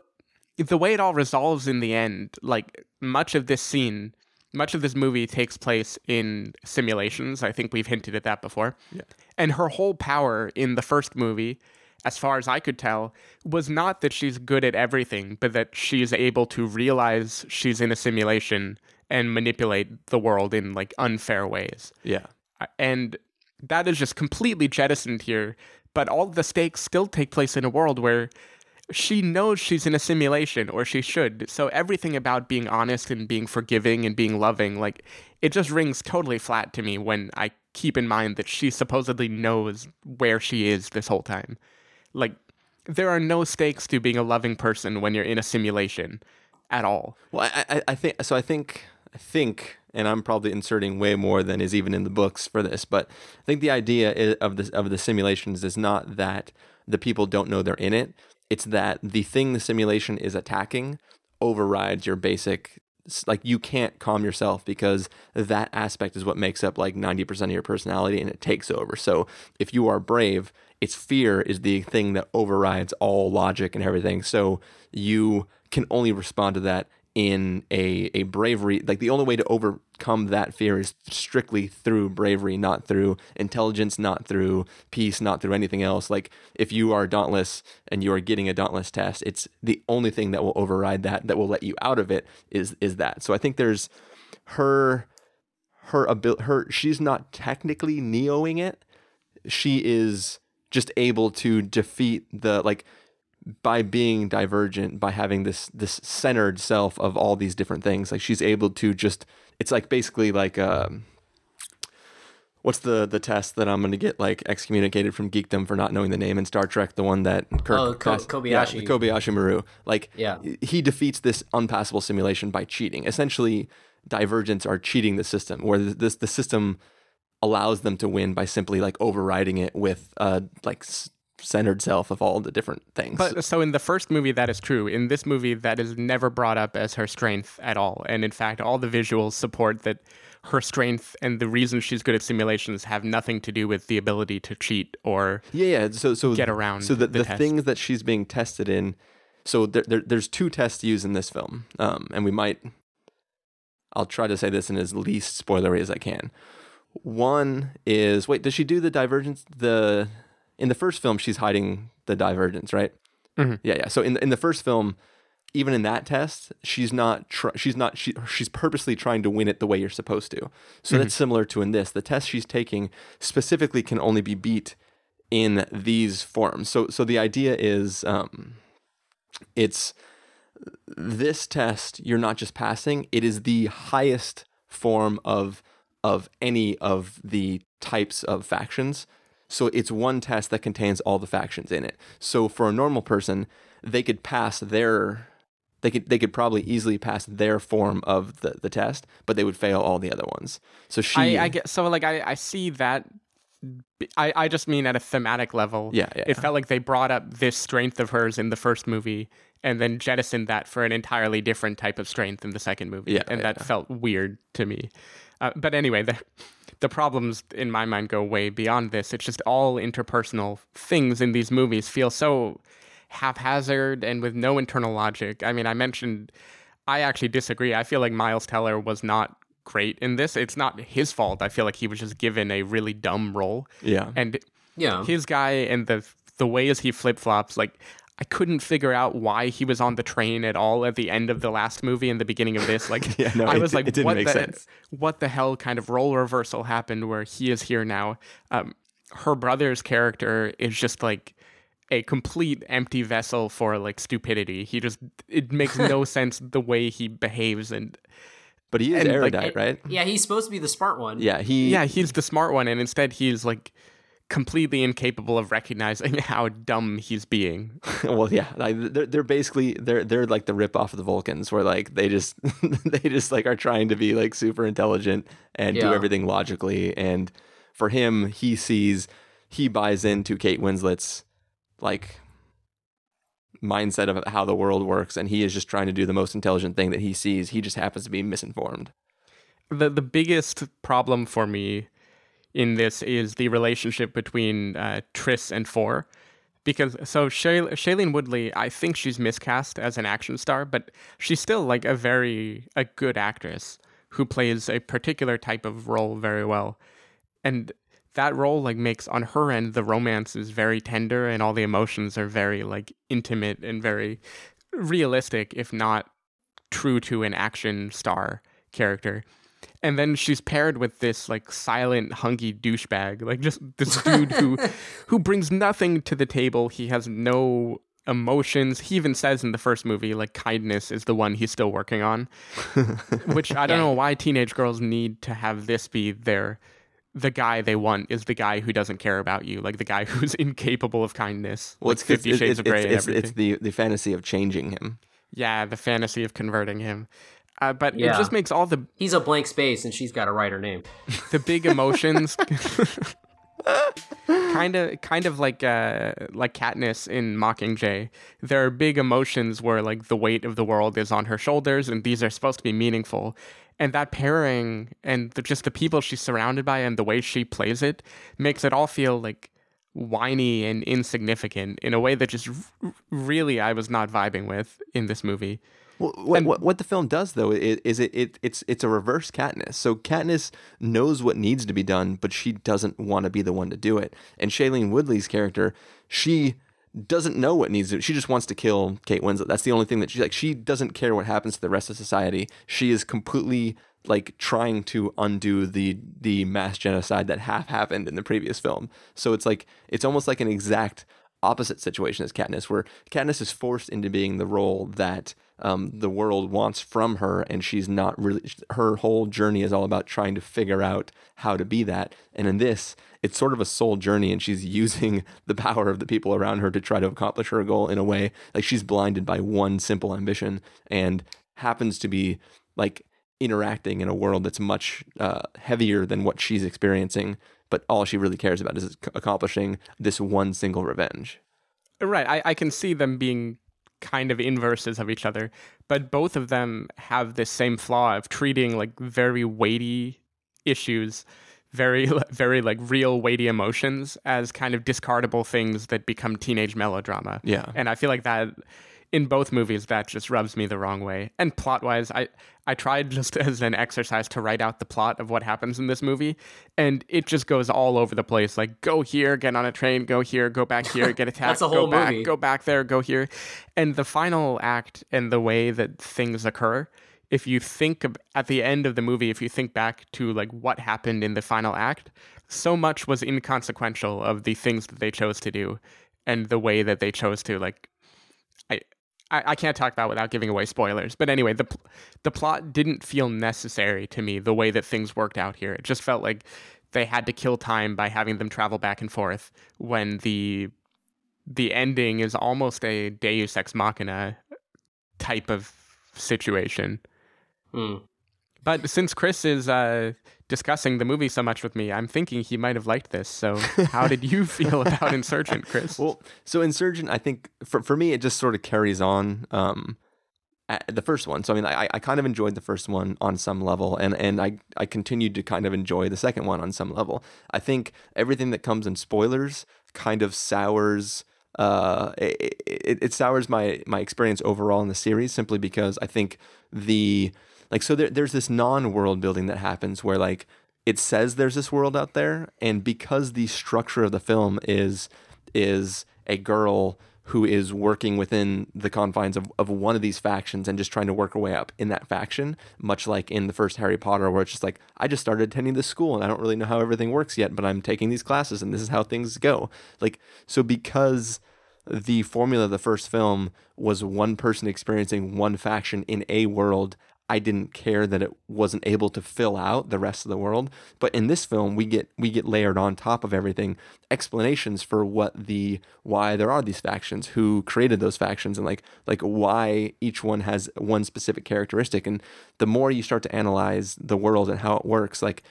the way it all resolves in the end, like much of this scene, much of this movie takes place in simulations. I think we've hinted at that before. Yeah. And her whole power in the first movie, as far as I could tell, was not that she's good at everything, but that she's able to realize she's in a simulation and manipulate the world in like unfair ways. yeah. Uh, and that is just completely jettisoned here. But all the stakes still take place in a world where she knows she's in a simulation, or she should. So everything about being honest and being forgiving and being loving, like, it just rings totally flat to me when I keep in mind that she supposedly knows where she is this whole time. Like, there are no stakes to being a loving person when you're in a simulation at all. Well, I, I, I think so. I think I think, and I'm probably inserting way more than is even in the books for this, but I think the idea of the of the simulations is not that the people don't know they're in it. It's that the thing the simulation is attacking overrides your basic. Like you can't calm yourself because that aspect is what makes up like 90% of your personality and it takes over. So if you are brave, its fear is the thing that overrides all logic and everything. So you can only respond to that in a, a bravery like the only way to overcome that fear is strictly through bravery not through intelligence not through peace not through anything else. Like if you are dauntless and you are getting a dauntless test it's the only thing that will override that that will let you out of it is is that. So i think there's her her ability her she's not technically neoing it. She is just able to defeat the like by being divergent by having this this centered self of all these different things like she's able to just it's like basically like um what's the the test that i'm going to get like excommunicated from geekdom for not knowing the name in star trek the one that kirk Oh, Ko- passed- yeah, Kobayashi. the kobayashi maru like Yeah. he defeats this unpassable simulation by cheating essentially divergents are cheating the system where this the system allows them to win by simply like overriding it with uh like s- centered self of all the different things But so in the first movie, that is true. In this movie, that is never brought up as her strength at all. And in fact, all the visuals support that her strength and the reason she's good at simulations have nothing to do with the ability to cheat or Yeah, yeah. So, so get around So the, the the, things that she's being tested in. So there, there, there's two tests used in this film, um, and we might. I'll try to say this in as least spoilery as I can. One is wait, does she do the divergence? The in the first film, she's hiding the divergence, right? Mhm. Yeah, yeah. So in the, in the first film, even in that test, she's not tr- she's not she, she's purposely trying to win it the way you're supposed to. So that's similar to in this. The test she's taking specifically can only be beat in these forms. So so the idea is um, it's this test you're not just passing, it is the highest form of of any of the types of factions. So it's one test that contains all the factions in it. So for a normal person, they could pass their they could they could probably easily pass their form of the, the test, but they would fail all the other ones. So she I, I get so like I, I see that I, I just mean at a thematic level. Yeah, yeah, It felt like they brought up this strength of hers in the first movie and then jettisoned that for an entirely different type of strength in the second movie. Yeah, and yeah, that felt weird to me. Uh, but anyway, the the problems in my mind go way beyond this. It's just all interpersonal things in these movies feel so haphazard and with no internal logic. I mean, I mentioned I actually disagree. I feel like Miles Teller was not great in this. It's not his fault. I feel like he was just given a really dumb role. Yeah. And Yeah. his guy and the the ways he flip flops, like I couldn't figure out why he was on the train at all at the end of the last movie and the beginning of this. Like Yeah, no, I it was di- like, it didn't what make the sense. what the hell kind of role reversal happened where he is here now? Um, her brother's character is just like a complete empty vessel for like stupidity. He just it makes no sense the way he behaves and but he is and, like, erudite, And- right? Yeah, he's supposed to be the smart one. Yeah, he yeah, he's the smart one, and instead he's like completely incapable of recognizing how dumb he's being. well, yeah, like they're they're basically they're they're like the rip off of the Vulcans, where like they just they just like are trying to be like super intelligent and do everything logically. And for him, he sees he buys into Kate Winslet's like mindset of how the world works, and he is just trying to do the most intelligent thing that he sees. He just happens to be misinformed. the the biggest problem for me in this is the relationship between uh, Tris and Four. Because so Shay- Shailene Woodley, I think she's miscast as an action star, but she's still like a very a good actress who plays a particular type of role very well, and that role like makes on her end the romance is very tender and all the emotions are very like intimate and very realistic, if not true to an action star character and then she's paired with this like silent hunky douchebag like just this dude who who brings nothing to the table. He has no emotions. He even says in the first movie like kindness is the one he's still working on. Which i don't Yeah. know why teenage girls need to have this be their the guy they want is the guy who doesn't care about you like the guy who's incapable of kindness. Well, like it's 50 it's, shades it's, of gray it's, it's the the fantasy of changing him. yeah the fantasy of converting him uh, but it just makes all the He's a blank space, and she's got to write her name. the big emotions kind of kind of like uh like Katniss in Mockingjay. There are big emotions where like the weight of the world is on her shoulders and these are supposed to be meaningful. And that pairing and the, just the people she's surrounded by and the way she plays it makes it all feel like whiny and insignificant in a way that just r- really I was not vibing with in this movie Well, what, what, what the film does though is, is it, it it's it's a reverse Katniss. So Katniss knows what needs to be done, but she doesn't want to be the one to do it. And Shailene Woodley's character, she doesn't know what needs to. She just wants to kill Kate Winslet. That's the only thing that she like. She doesn't care what happens to the rest of society. She is completely like trying to undo the the mass genocide that half happened in the previous film. So it's like it's almost like an exact opposite situation as Katniss, where Katniss is forced into being the role that um, the world wants from her, and she's not really. Her whole journey is all about trying to figure out how to be that. And in this, it's sort of a soul journey, and she's using the power of the people around her to try to accomplish her goal in a way like she's blinded by one simple ambition and happens to be like interacting in a world that's much uh, heavier than what she's experiencing. But all she really cares about is accomplishing this one single revenge. Right. I, I can see them being kind of inverses of each other, but both of them have this same flaw of treating like very weighty issues, very, very like real weighty emotions as kind of discardable things that become teenage melodrama. Yeah. And I feel like that in both movies that just rubs me the wrong way. And plot wise, I I tried just as an exercise to write out the plot of what happens in this movie, and it just goes all over the place. Like go here, get on a train, go here, go back here, get attacked, go whole back, movie. go back there, go here. And the final act and the way that things occur, if you think of, at the end of the movie, if you think back to like what happened in the final act, so much was inconsequential of the things that they chose to do and the way that they chose to like I, I can't talk about without giving away spoilers. But anyway, the the plot didn't feel necessary to me the way that things worked out here. It just felt like they had to kill time by having them travel back and forth when the the ending is almost a Deus ex machina type of situation. Hmm. But since Chris is uh, discussing the movie so much with me, I'm thinking he might have liked this. So, how did you feel about Insurgent, Chris? Well, so Insurgent, I think for for me, it just sort of carries on um, at the first one. So I mean, I, I kind of enjoyed the first one on some level, and and I I continued to kind of enjoy the second one on some level. I think everything that comes in spoilers kind of sours. Uh, it, it, it sours my my experience overall in the series simply because I think the like so there, there's this non-world building that happens where like it says there's this world out there and because the structure of the film is is a girl who is working within the confines of, of one of these factions and just trying to work her way up in that faction, much like in the first Harry Potter, where it's just like, I just started attending this school and I don't really know how everything works yet, but I'm taking these classes and this is how things go. Like, so because the formula of the first film was one person experiencing one faction in a world, I didn't care that it wasn't able to fill out the rest of the world. But in this film, we get we get layered on top of everything explanations for what the why there are these factions, who created those factions, and like like why each one has one specific characteristic. And the more you start to analyze the world and how it works, like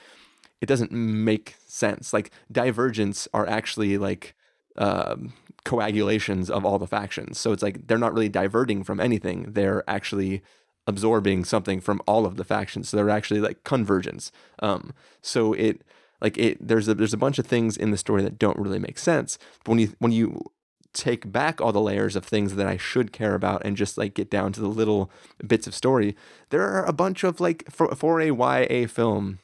it doesn't make sense. Like divergents are actually like um, coagulations of all the factions. So it's like they're not really diverting from anything. They're actually absorbing something from all of the factions. So they're actually like convergence. Um, so it like it there's a there's a bunch of things in the story that don't really make sense. But when you when you take back all the layers of things that I should care about and just like get down to the little bits of story, there are a bunch of like for for a YA film,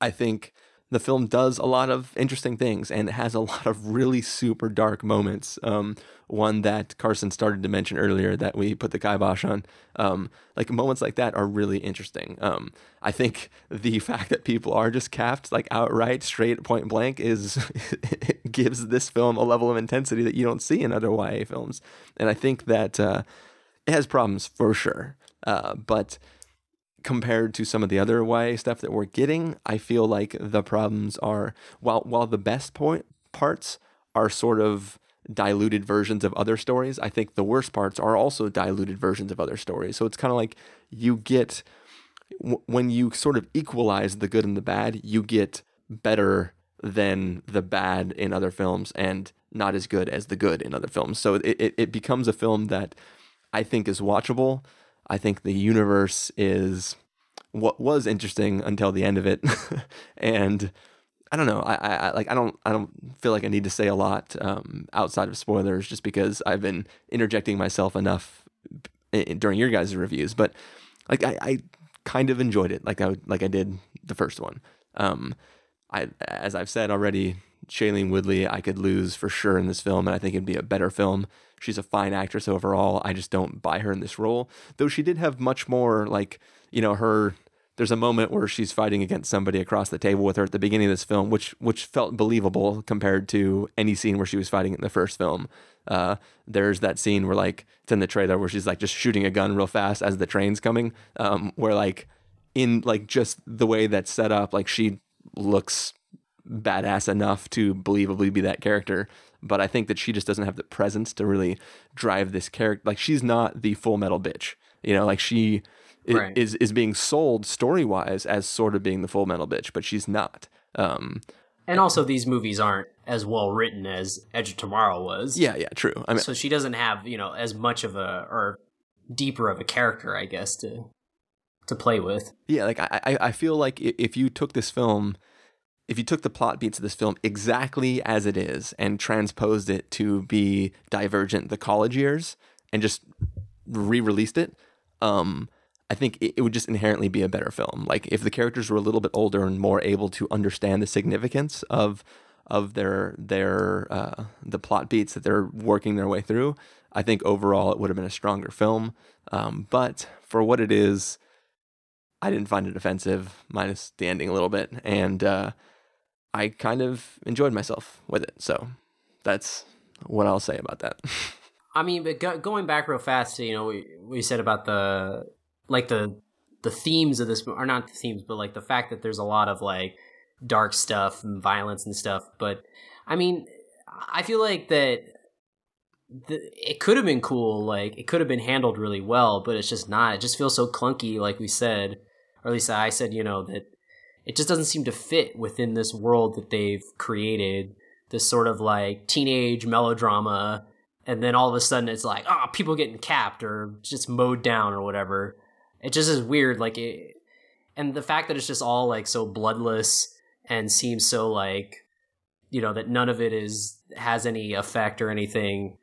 I think the film does a lot of interesting things and it has a lot of really super dark moments. Um, one that Carson started to mention earlier that we put the kibosh on. Um, like moments like that are really interesting. Um, I think the fact that people are just capped like outright, straight, point blank, is gives this film a level of intensity that you don't see in other YA films. And I think that uh, it has problems for sure, uh, but compared to some of the other YA stuff that we're getting, I feel like the problems are while while the best point parts are sort of diluted versions of other stories, I think the worst parts are also diluted versions of other stories. So it's kind of like you get when you sort of equalize the good and the bad, you get better than the bad in other films and not as good as the good in other films. So it, it, it becomes a film that I think is watchable. I think the universe is what was interesting until the end of it, and I don't know. I, I like I don't I don't feel like I need to say a lot um, outside of spoilers, just because I've been interjecting myself enough during your guys' reviews. But like I, I kind of enjoyed it, like I like I did the first one. Um, I as I've said already, Shailene Woodley I could lose for sure in this film, and I think it'd be a better film. She's a fine actress overall. I just don't buy her in this role, though she did have much more like you know her there's a moment where she's fighting against somebody across the table with her at the beginning of this film, which which felt believable compared to any scene where she was fighting in the first film. Uh, there's that scene where like it's in the trailer where she's like just shooting a gun real fast as the train's coming, um, where like in like just the way that's set up, like she looks badass enough to believably be that character. But I think that she just doesn't have the presence to really drive this character. Like she's not the full metal bitch, you know. Like she right. is is being sold story wise as sort of being the full metal bitch, but she's not. Um, and also, these movies aren't as well written as Edge of Tomorrow was. Yeah, yeah, true. I mean, so she doesn't have you know as much of a or deeper of a character, I guess, to to play with. Yeah, like I I feel like if you took this film if you took the plot beats of this film exactly as it is and transposed it to be Divergent the college years and just re-released it, um, I think it, it would just inherently be a better film. Like if the characters were a little bit older and more able to understand the significance of of their their uh, the plot beats that they're working their way through, I think overall it would have been a stronger film. Um, but for what it is, I didn't find it offensive, minus the ending a little bit, and uh, I kind of enjoyed myself with it. So that's what I'll say about that. I mean, but go- going back real fast, to, you know, we we said about the like the the themes of this are not the themes, but like the fact that there's a lot of like dark stuff and violence and stuff. But I mean, I feel like that the, it could have been cool. Like it could have been handled really well, but it's just not. It just feels so clunky, like we said, or at least I said. You know that it just doesn't seem to fit within this world that they've created. This sort of like teenage melodrama, and then all of a sudden it's like, oh, people getting capped or just mowed down or whatever it just is weird like it and the fact that it's just all like so bloodless and seems so like you know that none of it is has any effect or anything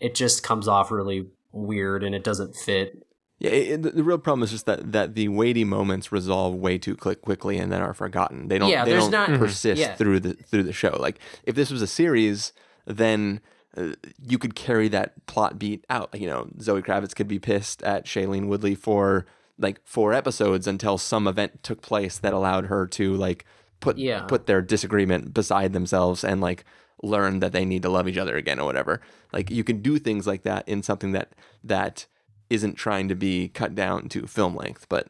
it just comes off really weird and it doesn't fit yeah, it, the real problem is just that that the weighty moments resolve way too quick, quickly and then are forgotten. They don't. Yeah, they don't not, persist yeah. through the through the show. Like if this was a series, then uh, you could carry that plot beat out. You know, Zoe Kravitz could be pissed at Shailene Woodley for like four episodes until some event took place that allowed her to like put yeah. put their disagreement beside themselves and like learn that they need to love each other again or whatever. Like you can do things like that in something that that isn't trying to be cut down to film length, but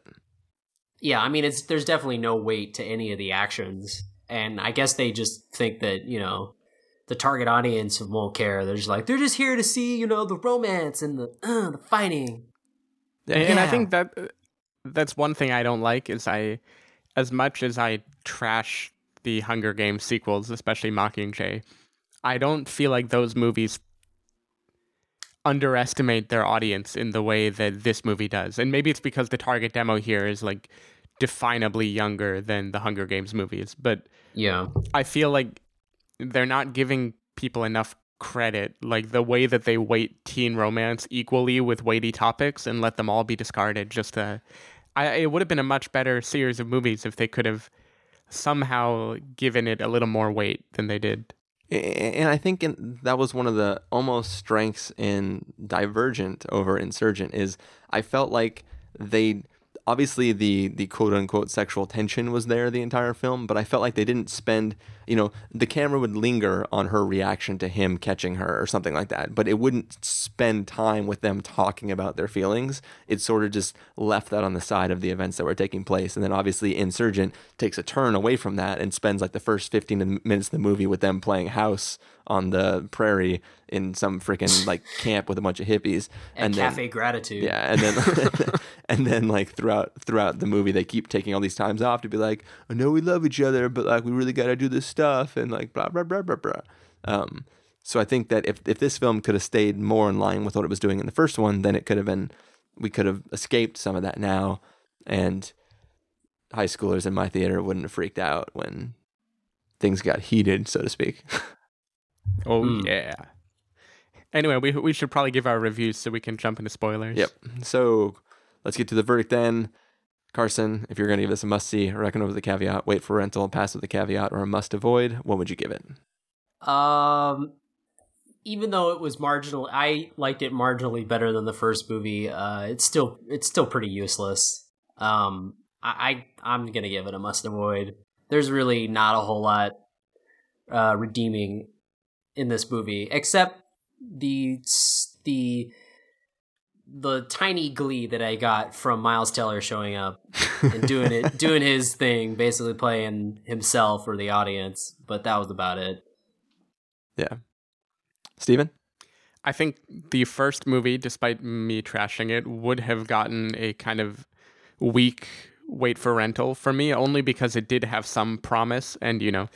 yeah, I mean it's there's definitely no weight to any of the actions. And I guess they just think that, you know, the target audience won't care. They're just like they're just here to see you know the romance and the uh, the fighting. Yeah. And I think that that's one thing I don't like is I, as much as I trash the Hunger Games sequels, especially Mockingjay, I don't feel like those movies underestimate their audience in the way that this movie does. And maybe it's because the target demo here is like definably younger than the Hunger Games movies, but yeah. I feel like they're not giving people enough credit like the way that they weight teen romance equally with weighty topics and let them all be discarded just to I, it would have been a much better series of movies if they could have somehow given it a little more weight than they did. And I think in, that was one of the almost strengths in Divergent over Insurgent is I felt like they obviously the the quote unquote sexual tension was there the entire film, but I felt like they didn't spend you know the camera would linger on her reaction to him catching her or something like that, but it wouldn't spend time with them talking about their feelings. It sort of just left that on the side of the events that were taking place, and then obviously Insurgent takes a turn away from that and spends like the first fifteen minutes of the movie with them playing house on the prairie in some freaking like camp with a bunch of hippies And, then Cafe Gratitude. yeah, and then and then like throughout throughout the movie, they keep taking all these times off to be like, I know we love each other, but like we really got to do this stuff and like blah blah blah blah blah. Um, so I think that if if this film could have stayed more in line with what it was doing in the first one, then it could have been we could have escaped some of that now, and high schoolers in my theater wouldn't have freaked out when things got heated, so to speak. Oh Mm. yeah. Anyway, we we should probably give our reviews so we can jump into spoilers. Yep. So let's get to the verdict then. Carson, if you're going to give this a must see, reckon over the caveat, wait for rental, pass with the caveat, or a must avoid, what would you give it? Um, even though it was marginal, I liked it marginally better than the first movie. Uh, it's still it's still pretty useless. Um, I, I I'm gonna give it a must avoid. There's really not a whole lot uh, redeeming in this movie, except the the the tiny glee that I got from Miles Teller showing up and doing it, doing his thing, basically playing himself or the audience. But that was about it. Yeah. Stephen? I think the first movie, despite me trashing it, would have gotten a kind of weak wait for rental for me, only because it did have some promise, and you know,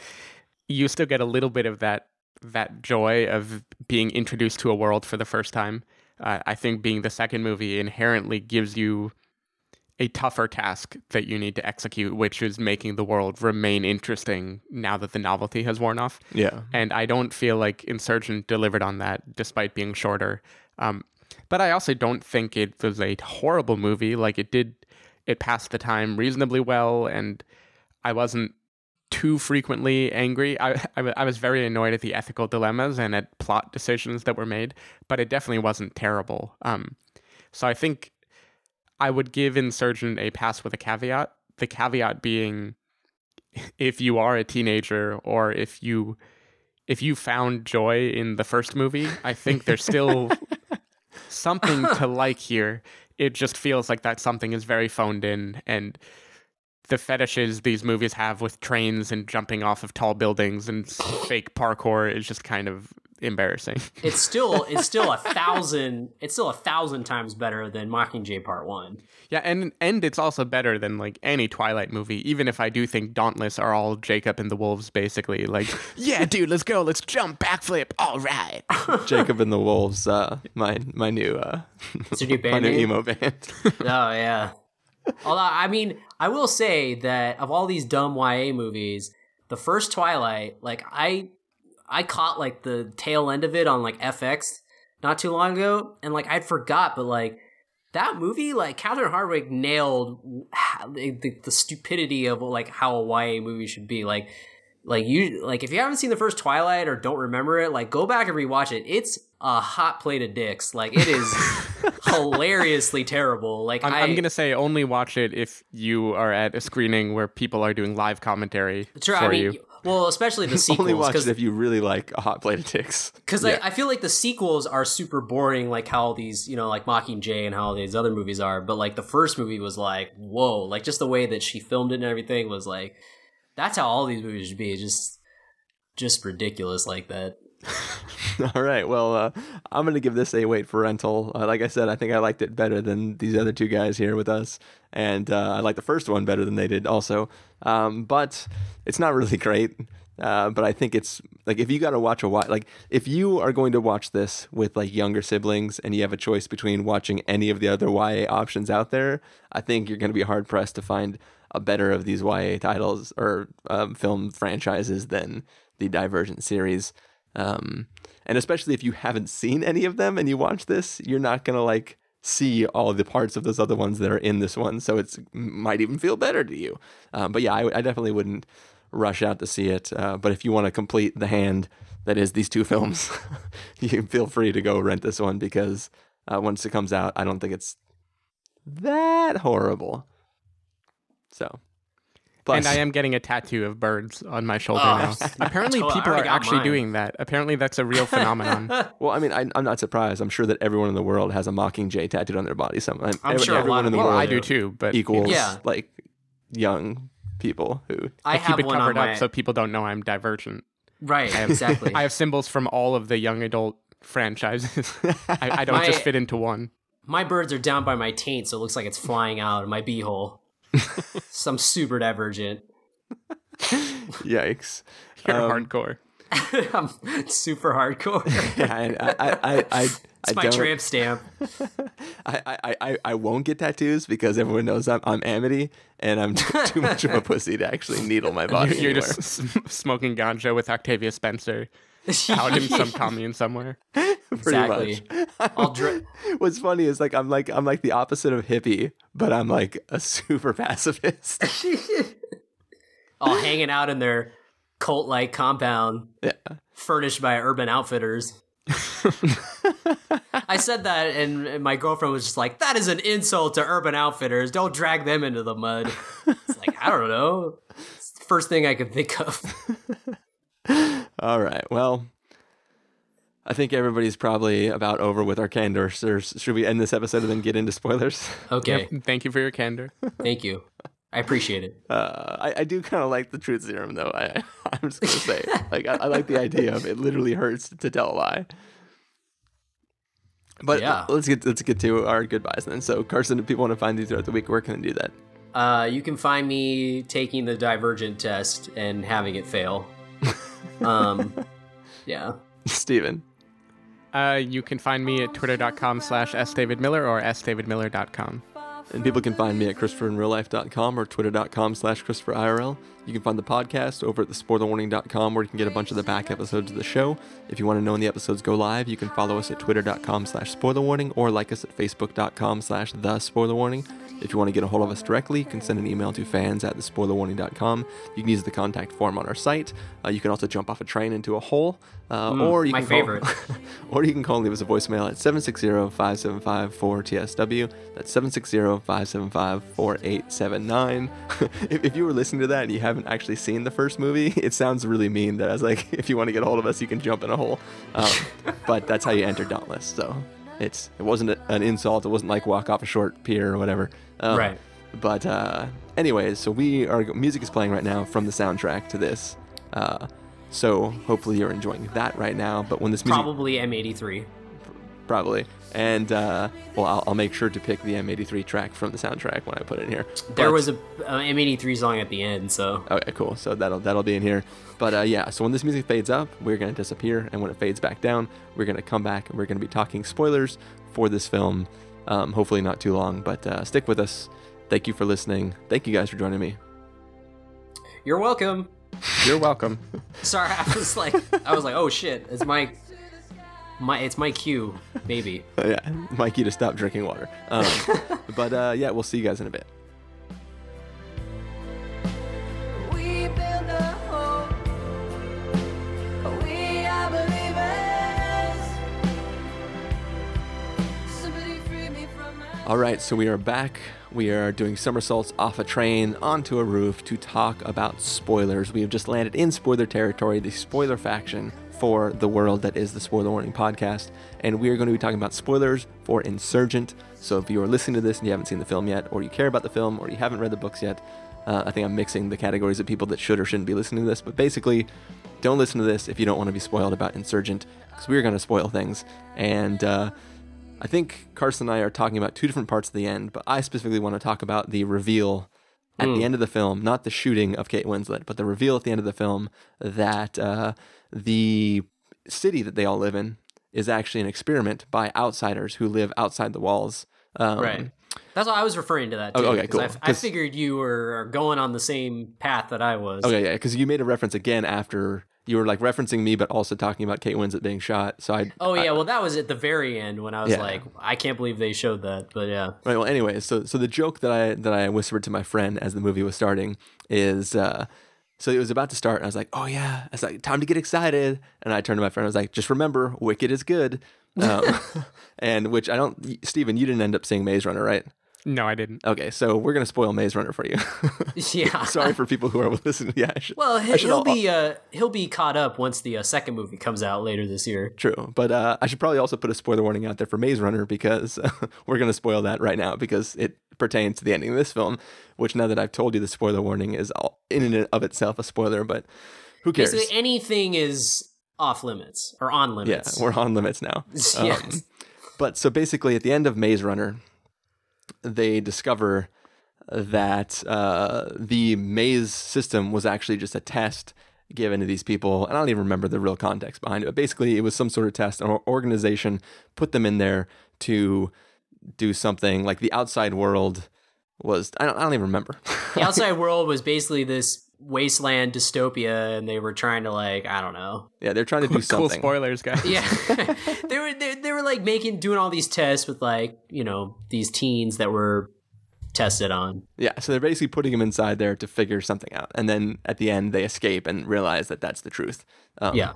you still get a little bit of that that joy of being introduced to a world for the first time. Uh, I think being the second movie inherently gives you a tougher task that you need to execute, which is making the world remain interesting now that the novelty has worn off Yeah. and I don't feel like Insurgent delivered on that, despite being shorter. Um, but I also don't think it was a horrible movie. Like it did, it passed the time reasonably well, and I wasn't too frequently angry. I, I, I was very annoyed at the ethical dilemmas and at plot decisions that were made, but it definitely wasn't terrible. Um, so I think I would give Insurgent a pass with a caveat. The caveat being, if you are a teenager or if you if you found joy in the first movie, I think there's still something to like here. It just feels like that something is very phoned in and the fetishes these movies have with trains and jumping off of tall buildings and fake parkour is just kind of embarrassing. it's still it's still a thousand it's still a thousand times better than Mockingjay Part One. Yeah, and and it's also better than like any Twilight movie, even if I do think Dauntless are all Jacob and the Wolves basically. Like, yeah, dude, let's go, let's jump, backflip, all right. Jacob and the Wolves, uh, my my new uh, It's your new my new name? emo band. Oh yeah. Although I mean, I will say that of all these dumb YA movies, the first Twilight, like I I caught like the tail end of it on like FX not too long ago, and like I'd forgot, but like that movie, like Catherine Hardwicke nailed the, the, stupidity of like how a YA movie should be. Like, like you, like if you haven't seen the first Twilight or don't remember it, like go back and rewatch it. It's a hot plate of dicks. Like it is hilariously terrible. Like I'm, I, I'm gonna say only watch it if you are at a screening where people are doing live commentary Sure, for I mean, you. well, especially the sequels. Only watch it if you really like a hot plate of dicks. because I, I feel like the sequels are super boring, like how these, you know, like Mockingjay and how these other movies are. But like the first movie was like, whoa, like just the way that she filmed it and everything was like, that's how all these movies should be, just, just ridiculous like that. All right. Well, uh, I'm going to give this a wait for rental. Uh, like I said, I think I liked it better than these other two guys here with us. And uh, I like the first one better than they did also. Um, but it's not really great. Uh, but I think it's like if you got to watch a watch, like if you are going to watch this with like younger siblings and you have a choice between watching any of the other YA options out there, I think you're going to be hard pressed to find a better of these YA titles or um, film franchises than the Divergent series. Um, and especially if you haven't seen any of them and you watch this, you're not gonna like see all the parts of those other ones that are in this one, so it's might even feel better to you. Um, but yeah, I, I definitely wouldn't rush out to see it. Uh, but if you want to complete the hand that is these two films, you feel free to go rent this one because uh, once it comes out, I don't think it's that horrible. So, plus, and I am getting a tattoo of birds on my shoulder Oh, now. Apparently, I people are actually mine. doing that. Apparently, that's a real phenomenon. well, I mean, I, I'm not surprised. I'm sure that everyone in the world has a Mockingjay tattooed on their body. Some, uh, I'm sure a everyone lot in the of well, world I do too, but equals Yeah. like young people who I, I have keep it one on covered my up so people don't know I'm divergent. right. exactly. I have symbols from all of the young adult franchises. I, I don't My- just fit into one. my birds are down by my taint, so it looks like it's flying out of my beehole. so I'm super divergent. yikes. You're Um, hardcore. I'm super hardcore. Yeah, and I, I, I, I, I It's my don't, tramp stamp. I, I, I, I won't get tattoos because everyone knows I'm, I'm Amity and I'm too, too much of a pussy to actually needle my body. You're, you're just s- smoking ganja with Octavia Spencer out in some commune somewhere. pretty exactly. much. Dri- What's funny is like I'm like I'm like the opposite of hippie, but I'm like a super pacifist. all hanging out in their cult-like compound yeah. furnished by Urban Outfitters. I said that, and and my girlfriend was just like, "That is an insult to Urban Outfitters. Don't drag them into the mud." It's like I don't know. It's the first thing I could think of. All right. Well, I think everybody's probably about over with our candor. So should we end this episode and then get into spoilers? Okay, Yep. Thank you for your candor. thank you. I appreciate it. Uh, I, I do kind of like the truth serum, though. I, I'm just gonna say, like, I, I like the idea of it. Literally hurts to tell a lie. But Yeah. let's get let's get to our goodbyes then. So, Carson, if people want to find you throughout the week, where can they do that? Uh, you can find me taking the Divergent test and having it fail. Um, yeah. Stephen. Uh, you can find me at twitter.com slash sdavidmiller or sdavidmiller.com. And people can find me at ChristopherInRealLife.com or Twitter.com slash ChristopherIRL. You can find the podcast over at thespoilerwarning.com where you can get a bunch of the back episodes of the show. If you want to know when the episodes go live, you can follow us at Twitter.com slash SpoilerWarning or like us at Facebook.com slash The SpoilerWarning. If you want to get a hold of us directly, you can send an email to fans at thespoilerwarning.com. You can use the contact form on our site. Uh, you can also jump off a train into a hole. Uh, or you my can call- favorite. or you can call and leave us a voicemail at 760-575-4TSW. That's 760-575-4879. if, if you were listening to that and you haven't actually seen the first movie, it sounds really mean that I was like, if you want to get a hold of us, you can jump in a hole. Um, but that's how you enter Dauntless. So it's it wasn't a- an insult. It wasn't like walk off a short pier or whatever. Um, Right. But uh, anyways, so we are music is playing right now from the soundtrack to this. Uh, so hopefully you're enjoying that right now. But when this music Probably M83. probably. And uh, well, I'll, I'll make sure to pick the M83 track from the soundtrack when I put it in here. There But- was a uh, M83 song at the end, so Okay, cool. So that'll that'll be in here. But uh, yeah, so when this music fades up, we're gonna disappear, and when it fades back down, we're gonna come back and we're gonna be talking spoilers for this film. Um, hopefully not too long, but uh, stick with us. Thank you for listening. Thank you guys for joining me. you're welcome. You're welcome. Sorry, I was like, I was like, oh shit, it's my, my, it's my cue, maybe. Yeah, Mikey to stop drinking water. Um, but uh, yeah, we'll see you guys in a bit. We build a hope. We are believers. Somebody free me from my. All right, so we are back. We are doing somersaults off a train onto a roof to talk about spoilers. We have just landed in spoiler territory, the spoiler faction for the world that is the Spoiler Warning podcast. And we are going to be talking about spoilers for Insurgent. So if you are listening to this and you haven't seen the film yet, or you care about the film, or you haven't read the books yet, uh, I think I'm mixing the categories of people that should or shouldn't be listening to this. But basically, don't listen to this if you don't want to be spoiled about Insurgent, because we're going to spoil things. And, uh, I think Carson and I are talking about two different parts of the end, but I specifically want to talk about the reveal at the end of the film, not the shooting of Kate Winslet, but the reveal at the end of the film that uh, the city that they all live in is actually an experiment by outsiders who live outside the walls. Um, Right. That's why I was referring to that. Too, Oh, okay, cool. I, f- I figured you were going on the same path that I was. Okay, yeah, because you made a reference again after you were like referencing me, but also talking about Kate Winslet being shot. So I. Oh I- yeah, well that was at the very end when I was Yeah. like, I can't believe they showed that. But yeah, Right. Well, anyway, so so the joke that I that I whispered to my friend as the movie was starting is, uh, so it was about to start, and I was like, "Oh yeah," I was like, "Time to get excited," and I turned to my friend, I was like, "Just remember, Wicked is good," um, and which I don't, Stephen, you didn't end up seeing Maze Runner, right? No, I didn't. Okay, so we're gonna spoil Maze Runner for you. yeah. Sorry for people who are listening. Yeah, I should, Well, he, should he'll al- be uh, he'll be caught up once the uh, second movie comes out later this year. True, but uh, I should probably also put a spoiler warning out there for Maze Runner because we're going to spoil that right now because it pertains to the ending of this film. Which now that I've told you, the spoiler warning is all, in and of itself a spoiler, but who cares? Basically, anything is off limits or on limits. yeah, we're on limits now. Um, Yes. but so basically, at the end of Maze Runner, they discover that uh, the maze system was actually just a test given to these people. And I don't even remember the real context behind it. But basically, it was some sort of test. An or- organization put them in there to do something like the outside world was. I don't, I don't even remember. the outside world was basically this wasteland dystopia, and they were trying to like I don't know. yeah, they're trying to do Cool something. spoilers, guys. Yeah, they were they, they were like making doing all these tests with like you know these teens that were tested on. Yeah, so they're basically putting them inside there to figure something out, and then at the end they escape and realize that that's the truth. Um, Yeah.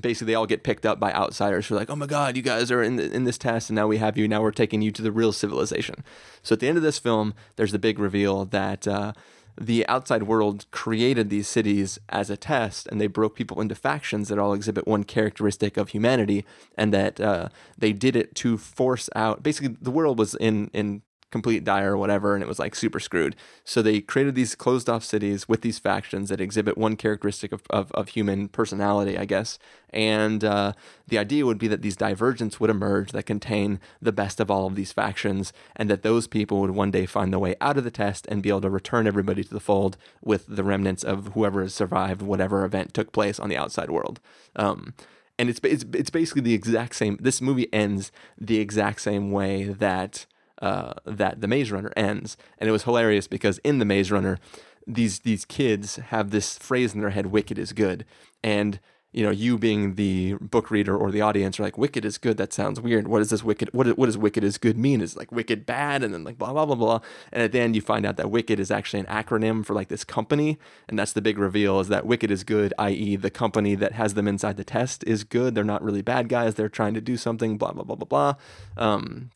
basically they all get picked up by outsiders who are like, "Oh my God, you guys are in the, in this test, and now we have you. Now we're taking you to the real civilization." So at the end of this film, there's the big reveal that. Uh, the outside world created these cities as a test, and they broke people into factions that all exhibit one characteristic of humanity, and that uh, they did it to force out. Basically, the world was in in complete dire or whatever, and it was like super screwed. So they created these closed off cities with these factions that exhibit one characteristic of, of, of human personality, I guess. And uh, the idea would be that these divergents would emerge that contain the best of all of these factions, and that those people would one day find the way out of the test and be able to return everybody to the fold with the remnants of whoever has survived whatever event took place on the outside world. Um, and it's, it's it's basically the exact same. This movie ends the exact same way that uh, that the Maze Runner ends, and it was hilarious because in the Maze Runner, these these kids have this phrase in their head, "Wicked is good," and you know, you being the book reader or the audience are like, "Wicked is good." That sounds weird. What is this wicked? What what does wicked is good mean? Is like wicked bad, and then like blah blah blah blah. And at the end, you find out that wicked is actually an acronym for like this company, and that's the big reveal: is that wicked is good, i.e., the company that has them inside the test is good. They're not really bad guys. They're trying to do something. Blah blah blah blah blah. Um,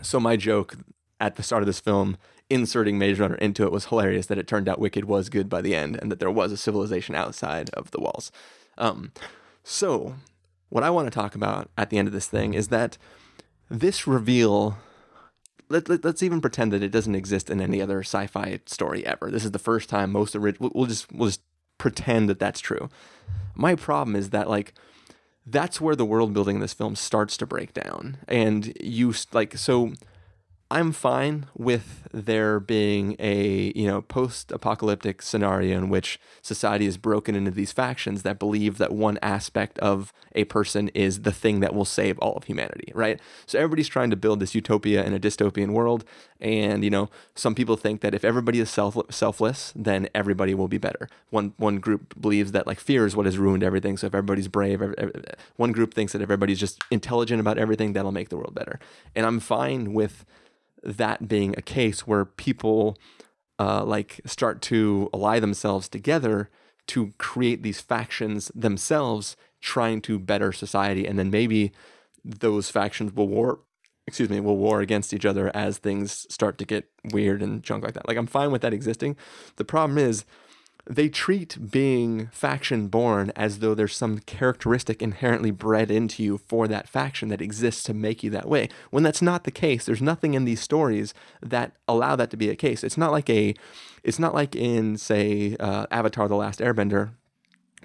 so my joke at the start of this film, inserting Maze Runner into it, was hilarious. That it turned out Wicked was good by the end, and that there was a civilization outside of the walls. Um, so what I want to talk about at the end of this thing is that this reveal. Let, let, us even pretend that it doesn't exist in any other sci-fi story ever. This is the first time most original. We'll just we'll just pretend that that's true. My problem is that like that's where the world building in this film starts to break down. And you like so I'm fine with there being a, you know, post-apocalyptic scenario in which society is broken into these factions that believe that one aspect of a person is the thing that will save all of humanity, right? So everybody's trying to build this utopia in a dystopian world and, you know, some people think that if everybody is self- selfless, then everybody will be better. One one group believes that like fear is what has ruined everything, so if everybody's brave, ev- ev- one group thinks that if everybody's just intelligent about everything, that'll make the world better. And I'm fine with that being a case where people uh, like start to ally themselves together to create these factions themselves trying to better society and then maybe those factions will war excuse me will war against each other as things start to get weird and junk like that. Like i'm fine with that existing. The problem is they treat being faction born as though there's some characteristic inherently bred into you for that faction that exists to make you that way. When that's not the case, there's nothing in these stories that allow that to be a case. It's not like a, it's not like in say uh, Avatar: The Last Airbender,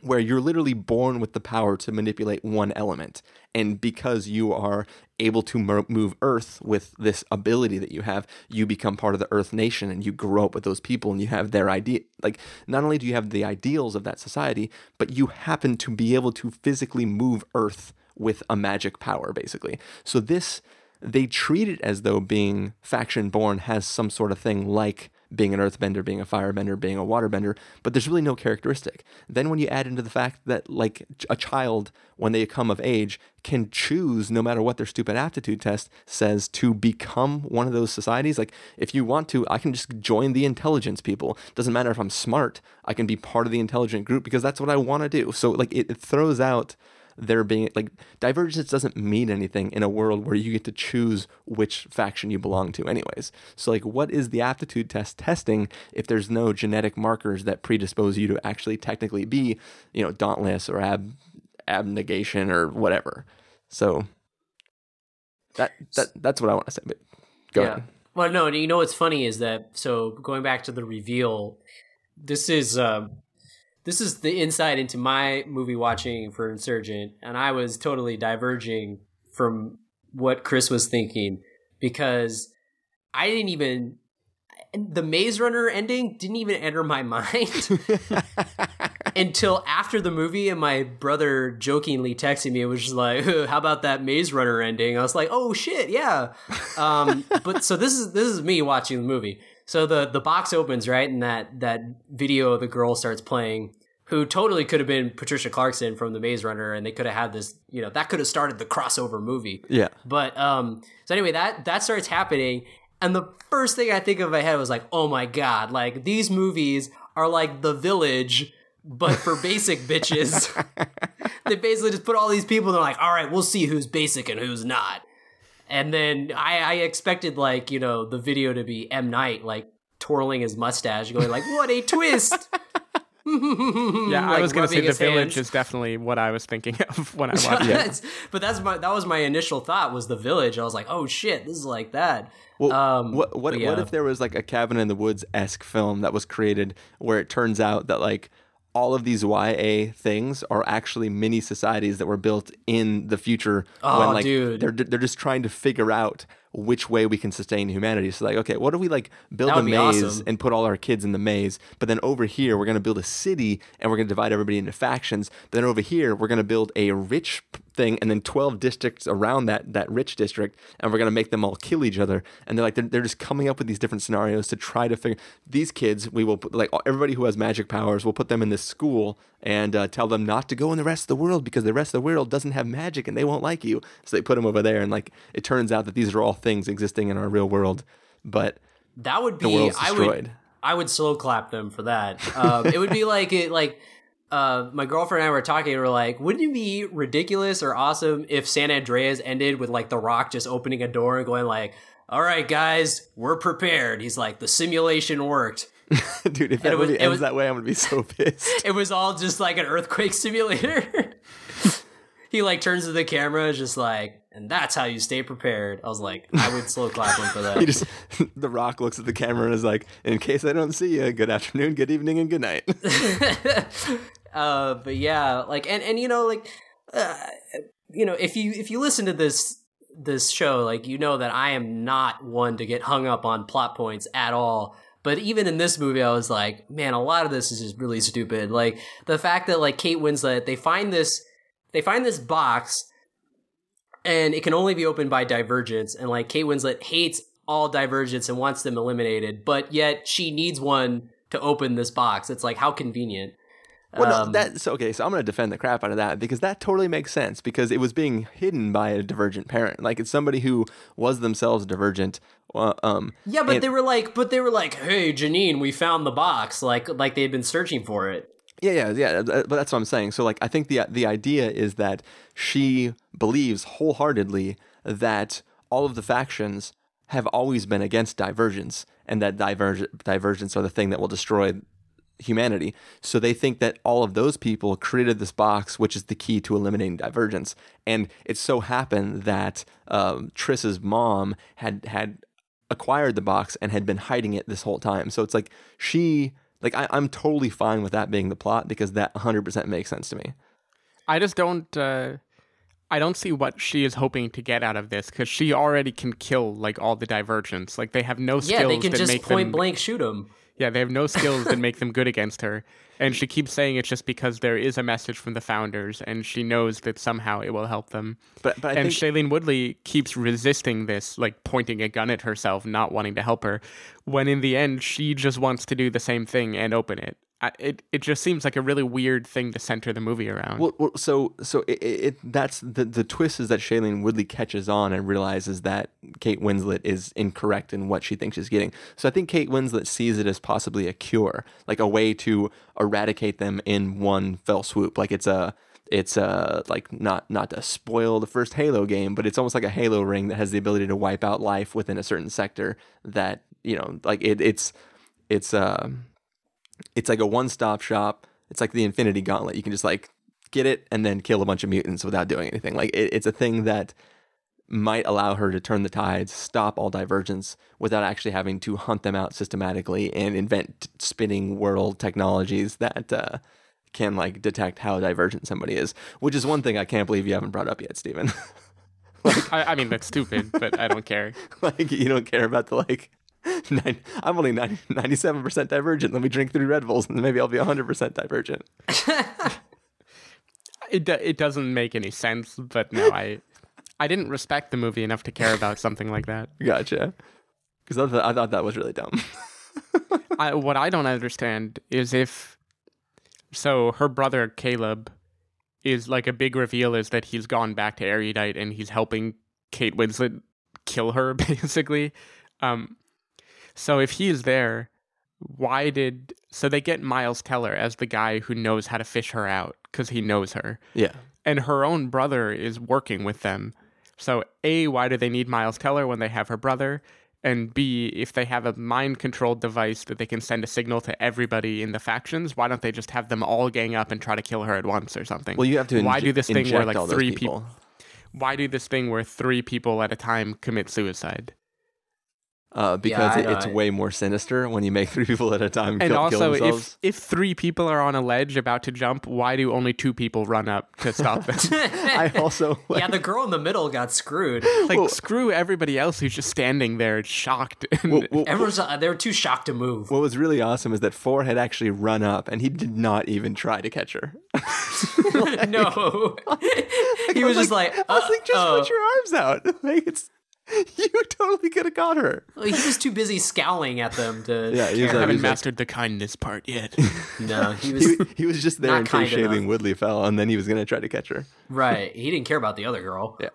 where you're literally born with the power to manipulate one element. And because you are able to move Earth with this ability that you have, you become part of the Earth nation and you grow up with those people and you have their idea. Like, not only do you have the ideals of that society, but you happen to be able to physically move Earth with a magic power, basically. So, this, they treat it as though being faction born has some sort of thing like being an earthbender, being a firebender, being a waterbender, but there's really no characteristic. Then when you add into the fact that like a child when they come of age can choose no matter what their stupid aptitude test says to become one of those societies like if you want to I can just join the intelligence people doesn't matter if I'm smart I can be part of the intelligent group because that's what I want to do so like it, it throws out there being like divergence doesn't mean anything in a world where you get to choose which faction you belong to anyways. So like what is the aptitude test testing if there's no genetic markers that predispose you to actually technically be you know dauntless or ab abnegation or whatever? So that that that's what i want to say but go ahead. Well, no, you know what's funny is that so going back to the reveal, this is um, this is the insight into my movie watching for Insurgent, and I was totally diverging from what Chris was thinking because I didn't even the Maze Runner ending didn't even enter my mind until after the movie, and my brother jokingly texted me. It was just like, "How about that Maze Runner ending?" I was like, "Oh shit, yeah." Um, but so this is this is me watching the movie. So the the box opens right, and that that video of the girl starts playing. Who totally could have been Patricia Clarkson from the Maze Runner, and they could have had this, you know, that could have started the crossover movie. yeah But um, so anyway, that that starts happening, and the first thing I think of in my head was like, oh my god, like these movies are like The Village, but for basic bitches. they basically just put all these people. They're like, all right, we'll see who's basic and who's not. And then I, I expected like you know the video to be M Night like twirling his mustache, going like, what a twist. Yeah, I Like, was going to say the village hands. is definitely what I was thinking of when I watched it. But that's my that was my initial thought was the village. I was like, oh shit, this is like that. Well, Um, what what but what if there was like a cabin in the woods esque film that was created where it turns out that like all of these YA things are actually mini societies that were built in the future Oh, when like dude. they're they're just trying to figure out which way we can sustain humanity. So like, okay, what if we like build a maze awesome. and put all our kids in the maze, but then over here we're gonna build a city and we're gonna divide everybody into factions. Then over here we're gonna build a rich thing and then 12 districts around that that rich district and we're going to make them all kill each other and they're like they're, they're just coming up with these different scenarios to try to figure these kids we will put like everybody who has magic powers we'll put them in this school and uh, tell them not to go in the rest of the world because the rest of the world doesn't have magic and they won't like you so they put them over there and like it turns out that these are all things existing in our real world but That would be. I would. I would slow clap them for that. Um, it would be like it like. Uh, my girlfriend and I were talking. and We're like, wouldn't it be ridiculous or awesome if San Andreas ended with like The Rock just opening a door and going like, "All right, guys, we're prepared." He's like, "The simulation worked." dude if And that was- movie ends was- that way i'm gonna be so pissed It was all just like an earthquake simulator. he like turns to the camera, is just like, and that's how you stay prepared. I was like, I would slow clap him for that. he just the rock looks at the camera and is like in case i don't see you good afternoon good evening and good night uh but yeah like and and you know like uh, you know if you if you listen to this this show like you know that i am not one to get hung up on plot points at all but even in this movie i was like man a lot of this is just really stupid like the fact that like kate winslet they find this they find this box and it can only be opened by divergence and like kate winslet hates all divergence and wants them eliminated but yet she needs one to open this box it's like how convenient Well, Um, no, that's okay. So I'm going to defend the crap out of that because that totally makes sense because it was being hidden by a divergent parent. Like it's somebody who was themselves divergent. Uh, um, Yeah, but and- they were like, but they were like, "Hey, Jeanine, we found the box." Like, like they'd been searching for it. Yeah, yeah, yeah. But that's what I'm saying. So, like, I think the the idea is that she believes wholeheartedly that all of the factions have always been against divergence, and that diverge- divergence are the thing that will destroy humanity. So they think that all of those people created this box, which is the key to eliminating divergence. And it so happened that um, Tris's mom had had acquired the box and had been hiding it this whole time. So it's like she, like I, I'm totally fine with that being the plot because that 100% makes sense to me. I just don't. Uh, I don't see what she is hoping to get out of this because she already can kill like all the divergents. Like they have no skills Yeah, they can just point them. blank shoot them. Yeah, they have no skills that make them good against her. And she keeps saying it's just because there is a message from the founders and she knows that somehow it will help them. But but I and think Shailene Woodley keeps resisting this, like pointing a gun at herself, not wanting to help her, when in the end she just wants to do the same thing and open it. It it just seems like a really weird thing to center the movie around. Well, well so so it, it, it that's the the twist is that Shailene Woodley catches on and realizes that Kate Winslet is incorrect in what she thinks she's getting. So I think Kate Winslet sees it as possibly a cure, like a way to eradicate them in one fell swoop. Like it's a it's a like not not to spoil the first Halo game, but it's almost like a Halo ring that has the ability to wipe out life within a certain sector. That you know, like it, it's it's um it's like a one-stop shop. It's like the Infinity Gauntlet. You can just like get it and then kill a bunch of mutants without doing anything. Like it, it's a thing that might allow her to turn the tides, stop all divergence without actually having to hunt them out systematically and invent spinning world technologies that uh, can like detect how divergent somebody is. Which is one thing I can't believe you haven't brought up yet, Stephen. I, I mean, that's stupid, but I don't care. like you don't care about the like. Nine, I'm only 97 percent divergent. Let me drink three Red Bulls, and maybe I'll be 100 percent divergent. It do, it doesn't make any sense, but no, I I didn't respect the movie enough to care about something like that. Gotcha. Because I, I thought that was really dumb. I, what I don't understand is if so her brother Caleb is like a big reveal is that he's gone back to Erudite and he's helping Kate Winslet kill her basically. Um, so if he is there, why did so they get Miles Teller as the guy who knows how to fish her out because he knows her, yeah. and her own brother is working with them. So a why do they need Miles Teller when they have her brother? And B, if they have a mind controlled device that they can send a signal to everybody in the factions, why don't they just have them all gang up and try to kill her at once or something? Well, you have to. why inj- do this thing where like three people? Why do this thing where three people at a time commit suicide? Uh, because I it, it's way more sinister when you make three people at a time And kill, kill also, themselves. if if three people are on a ledge about to jump, why do only two people run up to stop them? I also like, yeah, the girl in the middle got screwed. like screw everybody else who's just standing there shocked. And well, well, Everyone's uh, they were too shocked to move. what was really awesome is that Four had actually run up and he did not even try to catch her. no, he was just like, I was like, just uh-oh. put your arms out. Like it's you totally could have got her. he was too busy scowling at them to. Yeah, he was like, haven't he's like- mastered the kindness part yet. no, he was He, he was just there Not in case kind Shailene. Woodley fell, and then he was gonna try to catch her. right. He didn't care about the other girl. Yeah.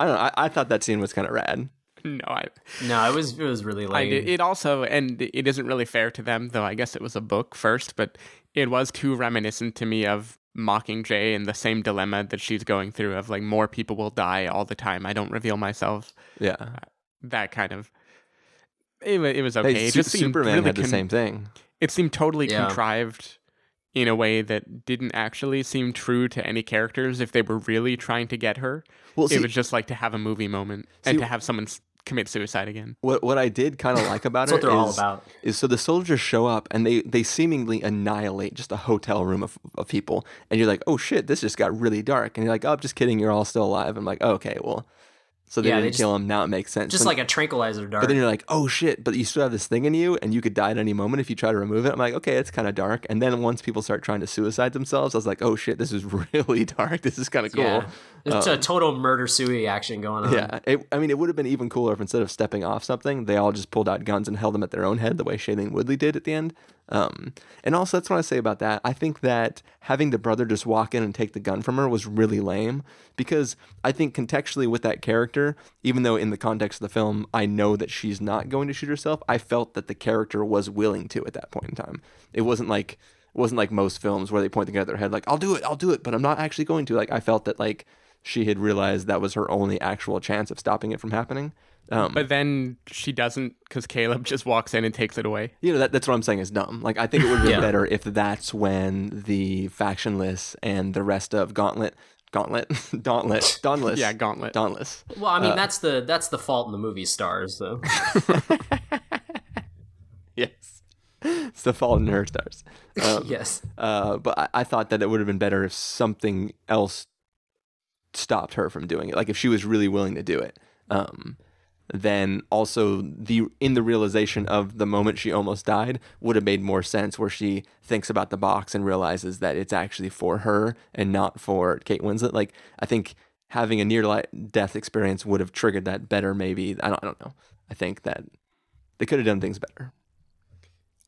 I don't know. I, I thought that scene was kind of rad. no, I, No, it was it was really I lame. did. It also, and it isn't really fair to them, though. I guess it was a book first, but it was too reminiscent to me of Mockingjay and the same dilemma that she's going through of like more people will die all the time. I don't reveal myself. Yeah. Uh, that kind of. It, it was okay. Hey, it just seemed Superman really had the con- same thing. It seemed totally Yeah. contrived in a way that didn't actually seem true to any characters if they were really trying to get her. Well, it was just like to have a movie moment and to have someone s- commit suicide again. What what I did kind of like about That's it what they're all is- about. is so the soldiers show up and they they seemingly annihilate just a hotel room of, of people. And you're like oh shit this just got really dark. And you're like oh I'm just kidding you're all still alive. I'm like oh, okay well. So they Yeah, they didn't just- kill him. Now it makes sense. just But- like a tranquilizer dart. but then you're like oh shit but you still have this thing in you and you could die at any moment if you try to remove it. I'm like okay it's kind of dark. And then once people start trying to suicide themselves I was like oh shit this is really dark. This is kind of cool. yeah, it's a Um, total murder suey action going on. yeah, it, I mean, it would have been even cooler if instead of stepping off something, they all just pulled out guns and held them at their own head, the way Shailene Woodley did at the end. Um, and also, that's what I say about that. I think that having the brother just walk in and take the gun from her was really lame because I think contextually with that character, even though in the context of the film, I know that she's not going to shoot herself, I felt that the character was willing to at that point in time. It wasn't like it wasn't like most films where they point the gun at their head like I'll do it, I'll do it, but I'm not actually going to. Like I felt that like she had realized that was her only actual chance of stopping it from happening. Um, But then she doesn't because Caleb just walks in and takes it away. you know that, that's what I'm saying is dumb. Like I think it would have been Yeah. better if that's when the factionless and the rest of Gauntlet, Gauntlet, Dauntless, Dauntless, Yeah, Gauntlet. Dauntless. Well, I mean, Uh, that's the that's the fault in the movie stars, though. Yes, it's the fault in her stars. Um, yes. Uh, but I, I thought that it would have been better if something else stopped her from doing it. Like if she was really willing to do it. Um, then also the in the realization of the moment she almost died would have made more sense where she thinks about the box and realizes that it's actually for her and not for Kate Winslet. Like I think having a near death experience would have triggered that better maybe. I don't I don't know. I think that they could have done things better.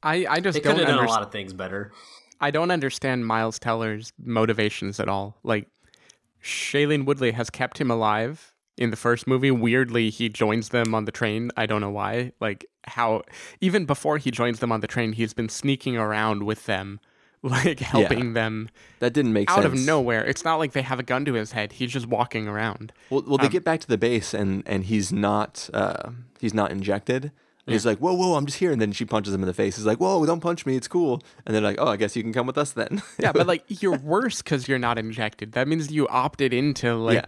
I, I just They don't could have done a lot of things better. I don't understand Miles Teller's motivations at all. Like, Shailene Woodley has kept him alive in the first movie. Weirdly, he joins them on the train. I don't know why. Like, how, even before he joins them on the train, he's been sneaking around with them, like, helping them That didn't make out sense. of nowhere. It's not like they have a gun to his head. He's just walking around. Well, well, they Um, get back to the base and and he's not uh, he's not injected. And He's like, whoa, whoa, I'm just here. And then she punches him in the face. He's like, whoa, don't punch me. It's cool. And they're like, oh, I guess you can come with us then. Yeah, but like, you're worse because you're not injected. That means you opted into, like, Yeah.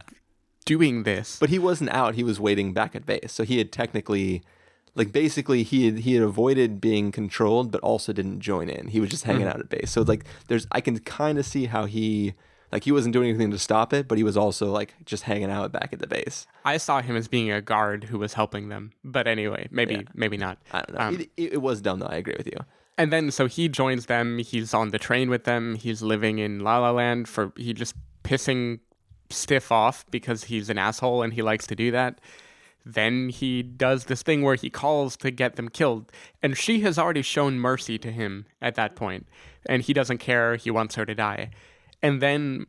doing this. but he wasn't out. He was waiting back at base. So he had technically, like, basically, he had, he had avoided being controlled, but also didn't join in. He was just hanging mm. out at base. So, like, there's, I can kind of see how he, like, he wasn't doing anything to stop it, but he was also, like, just hanging out back at the base. I saw him as being a guard who was helping them. But anyway, maybe Yeah. maybe not. I don't know. Um, it, it, it was dumb, though. I agree with you. and then so he joins them. He's on the train with them. He's living in La La Land for he just pissing stiff off because he's an asshole and he likes to do that. Then he does this thing where he calls to get them killed. And she has already shown mercy to him at that point, And he doesn't care. He wants her to die. And then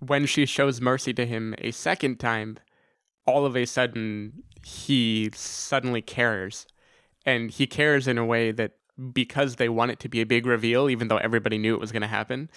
when she shows mercy to him a second time, all of a sudden he suddenly cares. And he cares in a way that because they want it to be a big reveal, even though everybody knew it was going to happen,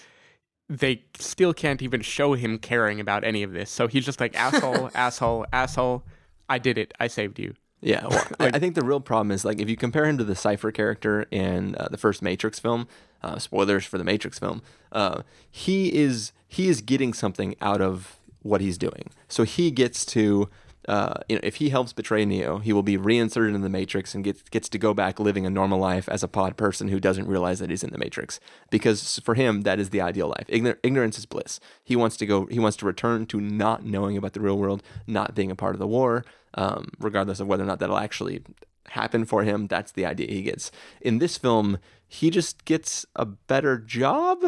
they still can't even show him caring about any of this. So he's just like, asshole, asshole, asshole. I did it. I saved you. Yeah, well, I, I think the real problem is like if you compare him to the Cypher character in uh, the first Matrix film. Uh, spoilers for the Matrix film. Uh, he is he is getting something out of what he's doing. So he gets to, uh, you know, if he helps betray Neo, he will be reinserted in the Matrix and gets gets to go back living a normal life as a pod person who doesn't realize that he's in the Matrix. Because for him, that is the ideal life. Ignor- ignorance is bliss. He wants to go. He wants to return to not knowing about the real world, not being a part of the war, um, regardless of whether or not that'll actually happen for him. That's the idea he gets. In this film, he just gets a better job.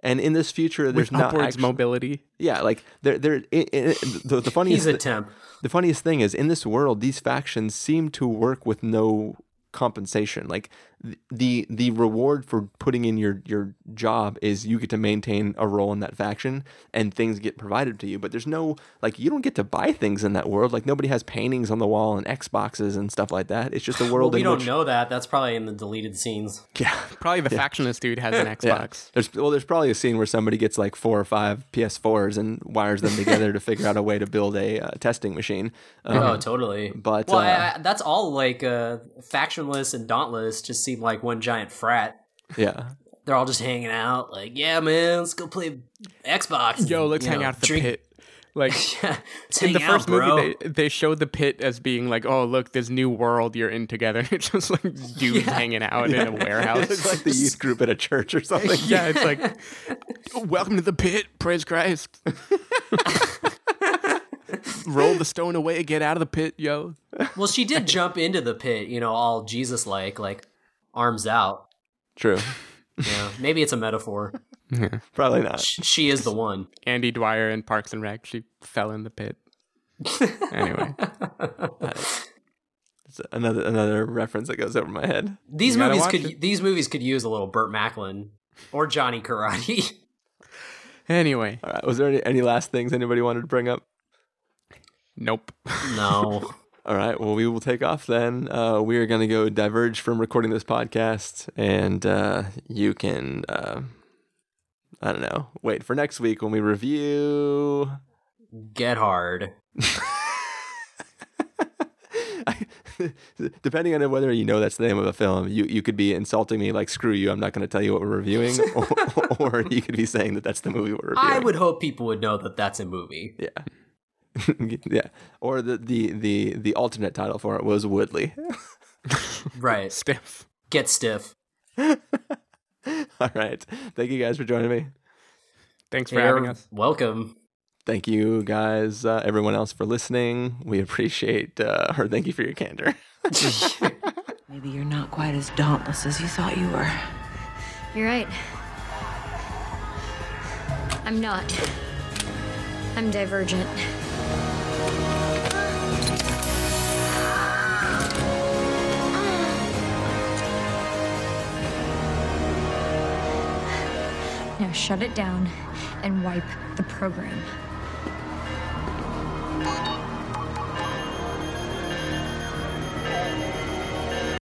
And in this future, there's With not upwards actu- mobility. yeah, like there, there. i i the, the funniest, He's a temp. the funniest thing is in this world, these factions seem to work with no compensation. Like th- the the reward for putting in your your job is you get to maintain a role in that faction, and things get provided to you. But there's no like you don't get to buy things in that world. Like nobody has paintings on the wall and Xboxes and stuff like that. It's just a Well, world we in don't which know that. That's probably in the deleted scenes. yeah. Probably the factionless dude has an Yeah. Xbox. There's well, there's probably a scene where somebody gets like four or five PS4s and wires them together to figure out a way to build a uh, testing machine. Um, oh, totally. but, well, uh, I, I, that's all like uh, factionless and dauntless just seem like one giant frat. yeah. They're all just hanging out, like, yeah, man, let's go play Xbox. Yo, let's You hang know, out at the drink- pit. Like let's in the first bro. movie, they they showed the pit as being like, oh look, this new world you're in together. It's just like dudes hanging out in a warehouse. It's like the youth group at a church or something. yeah, it's like, welcome to the pit. Praise Christ. Roll the stone away. Get out of the pit, yo. well, she did jump into the pit, you know, all Jesus like, like arms out. True. Yeah, maybe it's a metaphor. Yeah, Probably not. Sh- She is the one. Andy Dwyer in Parks and Rec. She fell in the pit. Anyway, It's another another reference that goes over my head. These You movies could it. these movies could use a little Burt Macklin or Johnny Karate. anyway, All right. Was there any, any last things anybody wanted to bring up? nope. no. All right. Well, we will take off then. Uh, we are going to go diverge from recording this podcast, and uh, you can, uh, I don't know, wait for next week when we review. Get hard. Depending on whether you know that's the name of a film, you, you could be insulting me like "screw you," I'm not going to tell you what we're reviewing, or, or you could be saying that that's the movie we're reviewing. I would hope people would know that that's a movie. Yeah. yeah. Or the, the the the alternate title for it was Woodley. Right. Stiff. Get stiff. All right. Thank you guys for joining me. Thanks for having us. welcome. Thank you guys, uh, everyone else, for listening. We appreciate, uh, or thank you for your candor. Maybe you're not quite as dauntless as you thought you were. You're right. I'm not. I'm divergent. Now shut it down and wipe the program.